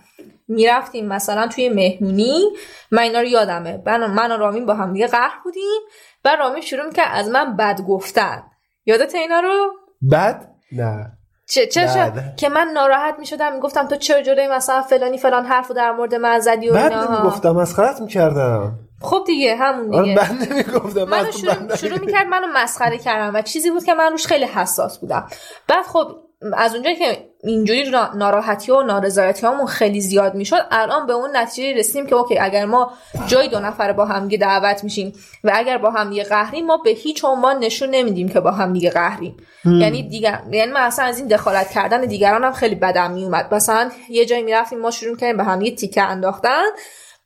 می‌رفتیم مثلا توی مهمونی. من اینا رو یادمه. من, و رامین با هم دیگه قهر بودیم و رامین شروع می‌کرد از من بد گفتن. یادت اینا رو؟ بد؟ نه. چه چه که من ناراحت می‌شدم. می‌گفتم تو چرا جلوی مثلا فلانی فلان حرفو در مورد من زدی و اینا بعد نمی‌گفتم. مسخرت می‌کردم. خب دیگه همون آره، دیگه. من نمی‌گفتم من شروع, شروع می‌کرد منو مسخره کردم و چیزی بود که من روش خیلی حساس بودم. بعد خب از اونجایی که اینجوری ناراحتی و نارضایتی همون خیلی زیاد می‌شد الان به اون نتیجه رسیدیم که اوکی اگر ما جای دو نفر با هم دعوت میشیم و اگر با هم دیگه قهریم ما به هیچ عنوان نشون نمیدیم که با هم دیگه قهریم. یعنی دیگر یعنی من اصلا از این دخالت کردن دیگران هم خیلی بدم میومد مثلا یه جایی می‌رفتیم ما شروع کردیم به هم یه تیکه انداختن.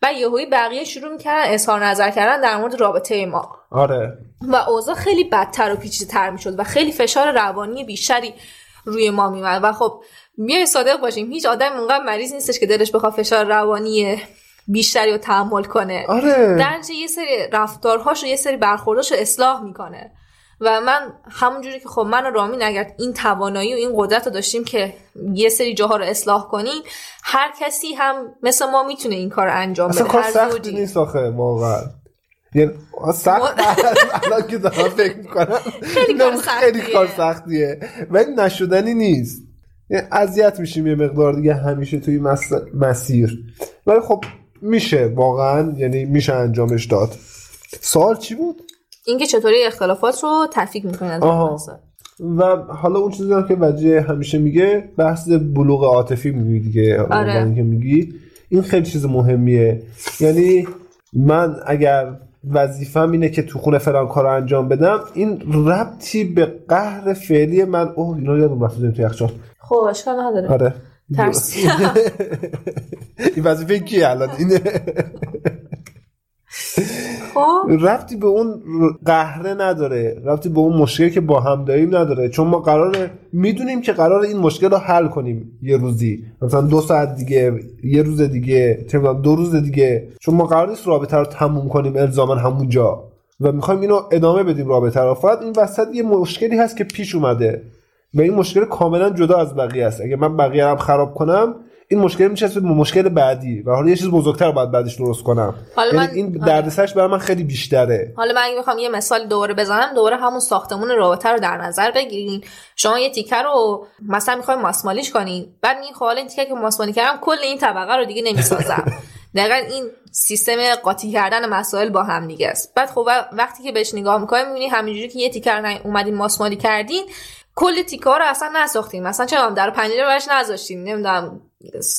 و یهویی بقیه شروع می‌کردن اظهار نظر کردن در مورد رابطه ما. آره. و اوضاع خیلی بدتر و پیچیده‌تر می‌شد و خیلی فشار روانی بیشتری روی ما میومد و خب بیاین صادق باشیم هیچ آدم اونقدر مریض نیستش که دلش بخواد فشار روانی بیشتری رو تحمل کنه. آره. در یه سری رفتارهاش و یه سری برخورداش رو اصلاح می‌کنه. و من همونجوری که خب من و رامین اگر این توانایی و این قدرت رو داشتیم که یه سری جاها رو اصلاح کنیم هر کسی هم مثل ما می‌تونه این کار انجام بده. کار سختی نیست آخه واقعا. یعنی سخت. الان که دارم فکر می‌کنم. خیلی کار سختیه. ولی نشدنی نیست. یعنی اذیت میشیم یه مقدار دیگه همیشه توی مسیر. ولی خب میشه واقعا. یعنی میشه انجامش داد. سوال چی بود؟ اینکه چطوری اختلافات رو تفکیک می‌کنن و حالا اون چیزی که وجه همیشه میگه بحث بلوغ عاطفی میگی دیگه آره. که میگی. این خیلی چیز مهمیه. یعنی من اگر وظیفم اینه که تو خونه فلان کار انجام بدم این ربطی به قهر فعلی من اوه اینا یادم رفت تو یخچال. خب اشکال نداره. آره. ترسی این وظیفه کیه الان؟ اینه خب. رفتی به اون قهره نداره. رفتی به اون مشکلی که با هم داریم نداره. چون ما قراره می‌دونیم که قرار این مشکل رو حل کنیم یه روزی. مثلا دو ساعت دیگه یه روز دیگه دو روز دیگه. چون ما قرار نیست رابطه رو تموم کنیم الزاما همونجا و می‌خوایم اینو ادامه بدیم رابطه رو. فقط این وسط یه مشکلی هست که پیش اومده. و این مشکل کاملا جدا از بقیه است. اگه من بقیه رو خراب کنم این مشکل میشه به مشکل بعدی و حالا یه چیز بزرگتر باید بعدش درست کنم. حالا یعنی من... این دردسرش برای من خیلی بیشتره. حالا من اگه بخوام یه مثال دوره بزنم دوره همون ساختمون رابطه رو در نظر بگیرین. شما یه تیکه رو مثلا می‌خوایم ماسمالیش کنین. بعد می خب این تیکه که ماسمالی کردم کل این طبقه رو دیگه نمی‌سازم. دقیقا این سیستم قاطی کردن مسائل با هم دیگه است. بعد خب وقتی که بهش نگاه می‌کنیم می‌بینی همینجوری که یه تیکه رو اومدین ماسمالی کردین کل تیکه رو اصلا نساختیم مثلا چرا در پنجره برش نذاشتیم نمی‌دونم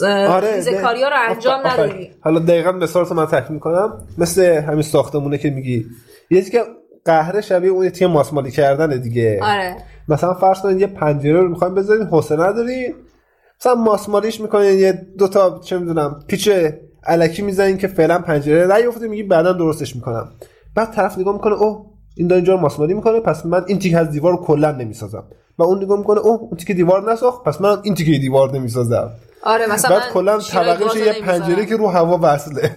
آره ها رو انجام ندادیم حالا دقیقا مثال رو من تحکیم می‌کنم. مثل همین ساختمونه که میگی. یه که قهره شبیه اون تیم ماسمالی کردن دیگه. آره. مثلا فرض کنید یه پنجره رو می‌خوایم بذارین حوصله نداری مثلا ماسمالیش می‌کنین یه دو تا چه می‌دونم پیچ الکی می‌زنین که فعلا پنجره نیفته میگی بعدا درستش می‌کنم. بعد طرف نگاه می‌کنه اوه این داره اینجا ماسمالی می‌کنه پس من این تیک از دیوار رو کلا نمی‌سازم. و اون نگاه می‌کنه اوه اون تیکه دیوار نساخت پس من این تیکه دیوار نمی‌سازم. آره مثلا بعد کلا طبقه یه پنجره که رو هوا وصله.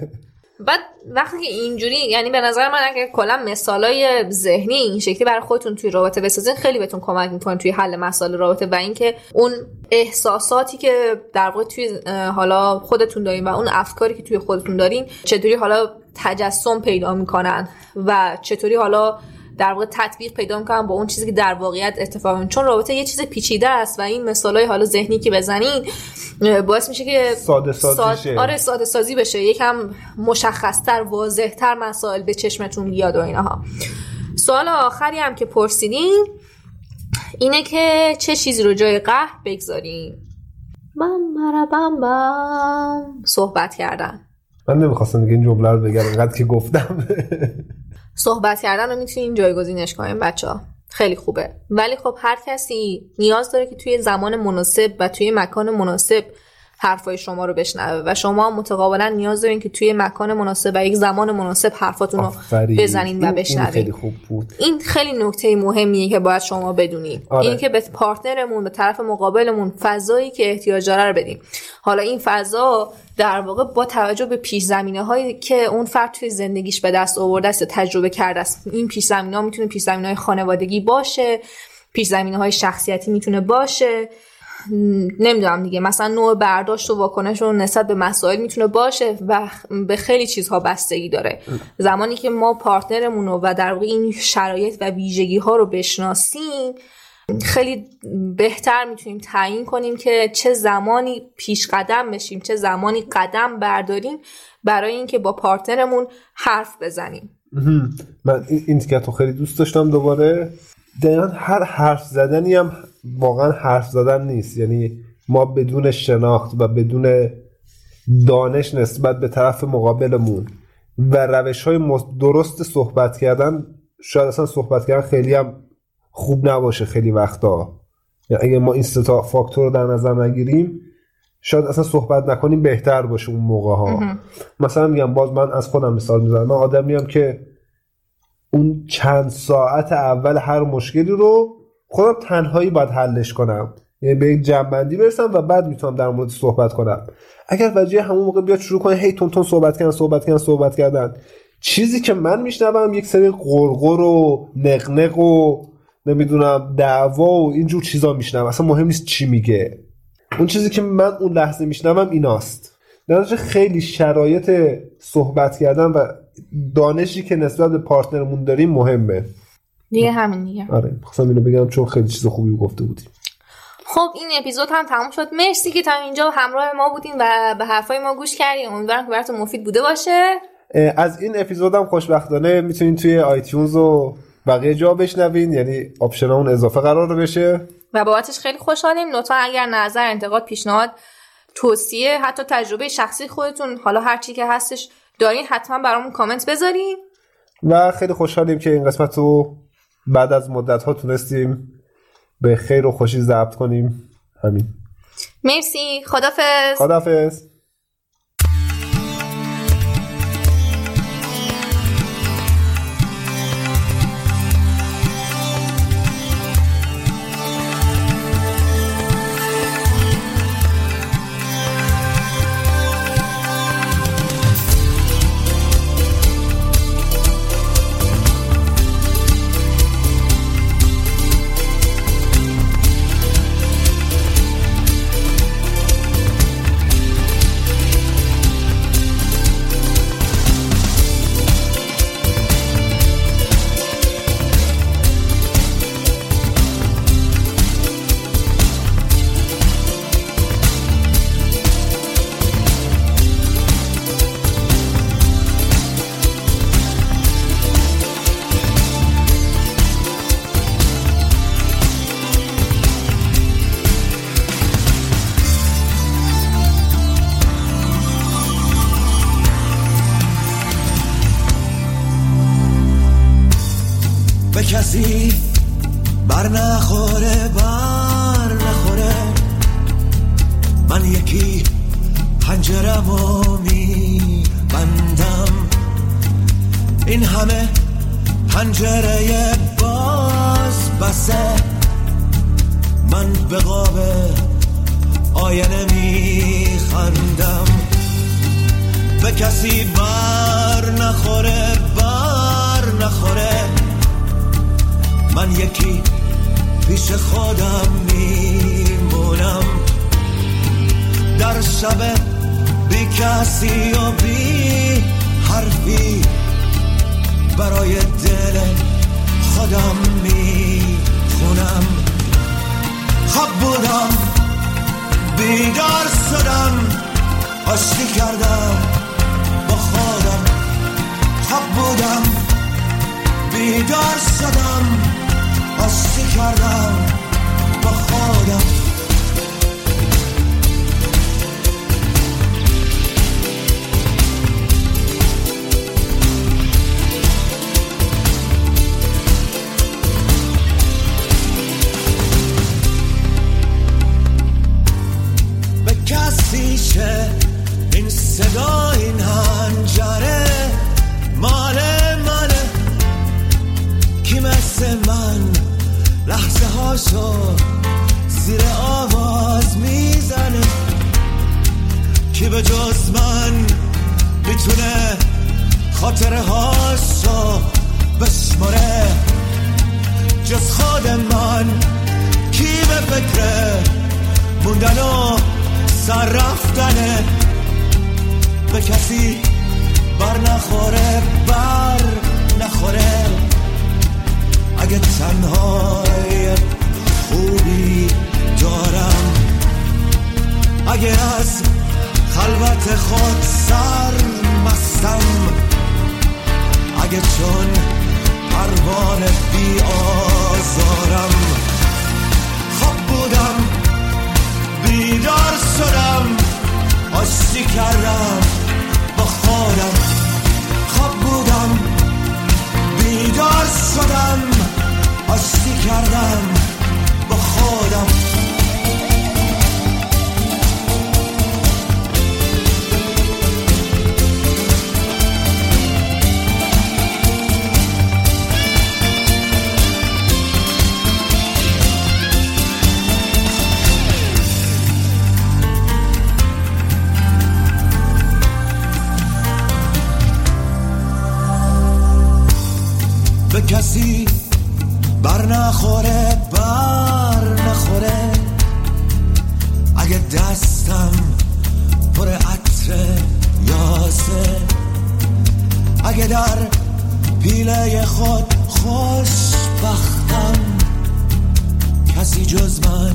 بعد وقتی که اینجوری یعنی به نظر من اگه کلا مثالای ذهنی این شکلی برای خودتون توی رابطه بسازین خیلی بهتون کمک می‌کنه توی حل مسائل رابطه و اینکه اون احساساتی که در واقع توی حالا خودتون دارین و اون افکاری که توی خودتون دارین چطوری حالا تجسم پیدا می‌کنن و چطوری حالا در واقع تطبیق پیدا می‌کنن با اون چیزی که در واقعیت اتفاق میفته چون رابطه یه چیز پیچیده است و این مثالای حالا ذهنی که بزنین باعث میشه که ساده سازی ساد... آره ساده سازی بشه. یکم مشخصتر واضحتر مسائل به چشمتون بیاد و اینها. سوال آخری هم که پرسیدین اینه که چه چیزی رو جای قهر بگذاریم؟ من مربم بم صحبت کردن. من نمی‌خواستم دیگه این جمله رو بگم اینقدر که گفتم. صحبت کردن رو می‌تونین جایگزینش کنیم بچه ها خیلی خوبه. ولی خب هر کسی نیاز داره که توی زمان مناسب و توی مکان مناسب حرفای شما رو بشنوه و شما متقابلا نیاز دارین که توی مکان مناسب و یک زمان مناسب حرفاتون رو بزنین و بشنوین خیلی خوب بود. این خیلی نکته مهمیه که باید شما بدونید آره. این که به پارتنرمون به طرف مقابلمون فضایی که احتیاج داره رو بدیم حالا این فضا در واقع با توجه به پیش زمینه هایی که اون فرد توی زندگیش به دست آورده است تجربه کرده است این پیش زمینه ها می‌تونه پیش زمینه های خانوادگی باشه پیش زمینه های شخصیتی می‌تونه باشه. نمی‌دونم دیگه. مثلا نوع برداشت و واکنش رو نسبت به مسائل می‌تونه باشه و به خیلی چیزها بستگی داره. زمانی که ما پارتنرمون رو و در واقع این شرایط و ویژگی ها رو بشناسیم خیلی بهتر می‌تونیم تعیین کنیم که چه زمانی پیش قدم بشیم چه زمانی قدم برداریم برای اینکه با پارتنرمون حرف بزنیم. من این تیکت رو خیلی دوست داشتم دوباره. دقیقا هر حرف زدنی هم واقعا حرف زدن نیست. یعنی ما بدون شناخت و بدون دانش نسبت به طرف مقابلمون و روش های درست صحبت کردن شاید اصلا صحبت کردن خیلی هم خوب نباشه خیلی وقتا. یعنی اگه ما این ستا فاکتور رو در نظر نگیریم شاید اصلا صحبت نکنیم بهتر باشه اون موقع ها مثلا میگم باز من از خودم مثال می‌زنم. من آدمیم که اون چند ساعت اول هر مشکلی رو خودم تنهایی باید حلش کنم. یعنی به یک جنبندی برسم و بعد می‌تونم در مورد صحبت کنم. اگر وجه همون موقع بیاد شروع کنه هی تون تون صحبت کردن صحبت کردن صحبت کردن. چیزی که من میشنوم یک سری قرقر و نقنق و نمی‌دونم دعوا و اینجور چیزا میشنم اصلا مهم نیست چی میگه. اون چیزی که من اون لحظه میشنوم ایناست. در خیلی شرایط صحبت کردن و دانشی که نسبت به پارتنرمون داریم مهمه. دیگه همین دیگه. آره خواستم اینو بگم چون خیلی چیز خوبی گفته بودیم خب این اپیزود هم تموم شد. مرسی که تا اینجا همراه ما بودین و به حرفای ما گوش کردین. امیدوارم که براتون مفید بوده باشه. از این اپیزود هم خوشبختانه می‌تونین توی iTunes و بقیه جا بشنوین. یعنی option اون اضافه قرار بشه. و بابتش خیلی خوشحالیم. لطفا اگر نظر انتقاد پیشنهاد توصیه حتی تجربه شخصی خودتون حالا هر چی که هستش دارین حتما برامون کامنت بذارین. و خیلی خوشحالیم که این قسمت رو بعد از مدت ها تونستیم به خیر و خوشی ضبط کنیم. همین. مرسی. خدافز خدافز من به قاب آینه میخندم. به کسی بر نخوره بر نخوره. من یکی پیش خودم میمونم. در شب بی کسی و بی حرفی برای دل خودم می‌خونم. خواب بودم بیدار شدم آشتی کردم با خودم خواب بودم بیدار شدم آشتی کردم با خودم. صدا این هنجره ماله ماله کی مثل من لحظه هاشو زیر آواز می‌زنه؟ کی به جز من می‌تونه خاطره هاشو بشماره؟ جز خود من کی به فکر موندن و سر رفتنه؟ به کسی بر نخوره بر نخوره. اگه تنهای خوبی دارم اگه از خلوت خود سر مستم اگه چون پروانه بی آزارم. خواب بودم بیدار شدم. آشتی کردم با خودم خواب بودم. بیدار شدم آشتی کردم با خودم کسی بر نخوره بر نخوره. اگه دستم پر عطر یاسه اگه در پیله خود خوش بختم کسی جز من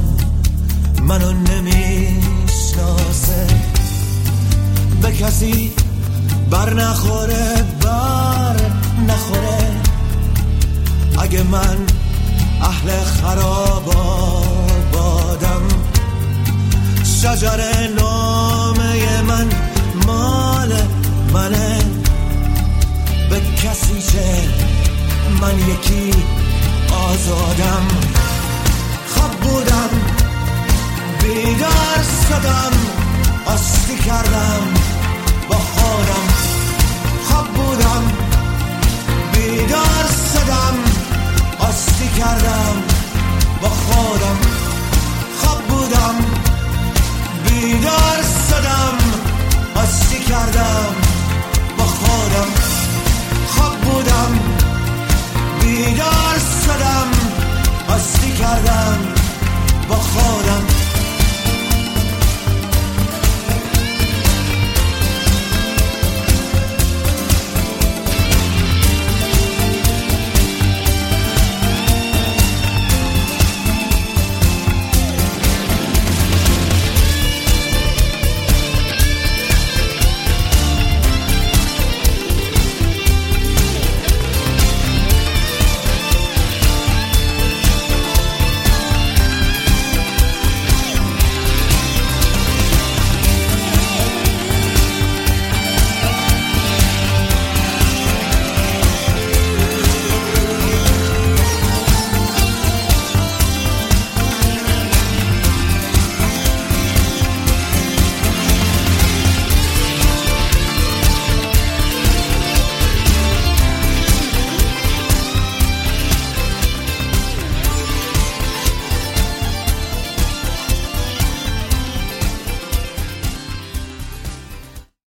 منو نمی‌شناسه. به کسی بر نخوره بر نخوره. اگه من اهل خراب بادم شجر نامه من مال منه. به کسی که من یکی آزادم؟ خواب بودم بیدار شدم آستی کردم با خودم خواب بودم بیدار شدم. کردم. با خودم خواب بودم. بیدار شدم. آستی کردم؟ با خودم خواب بودم. بیدار شدم. آستی کردم؟ با خودم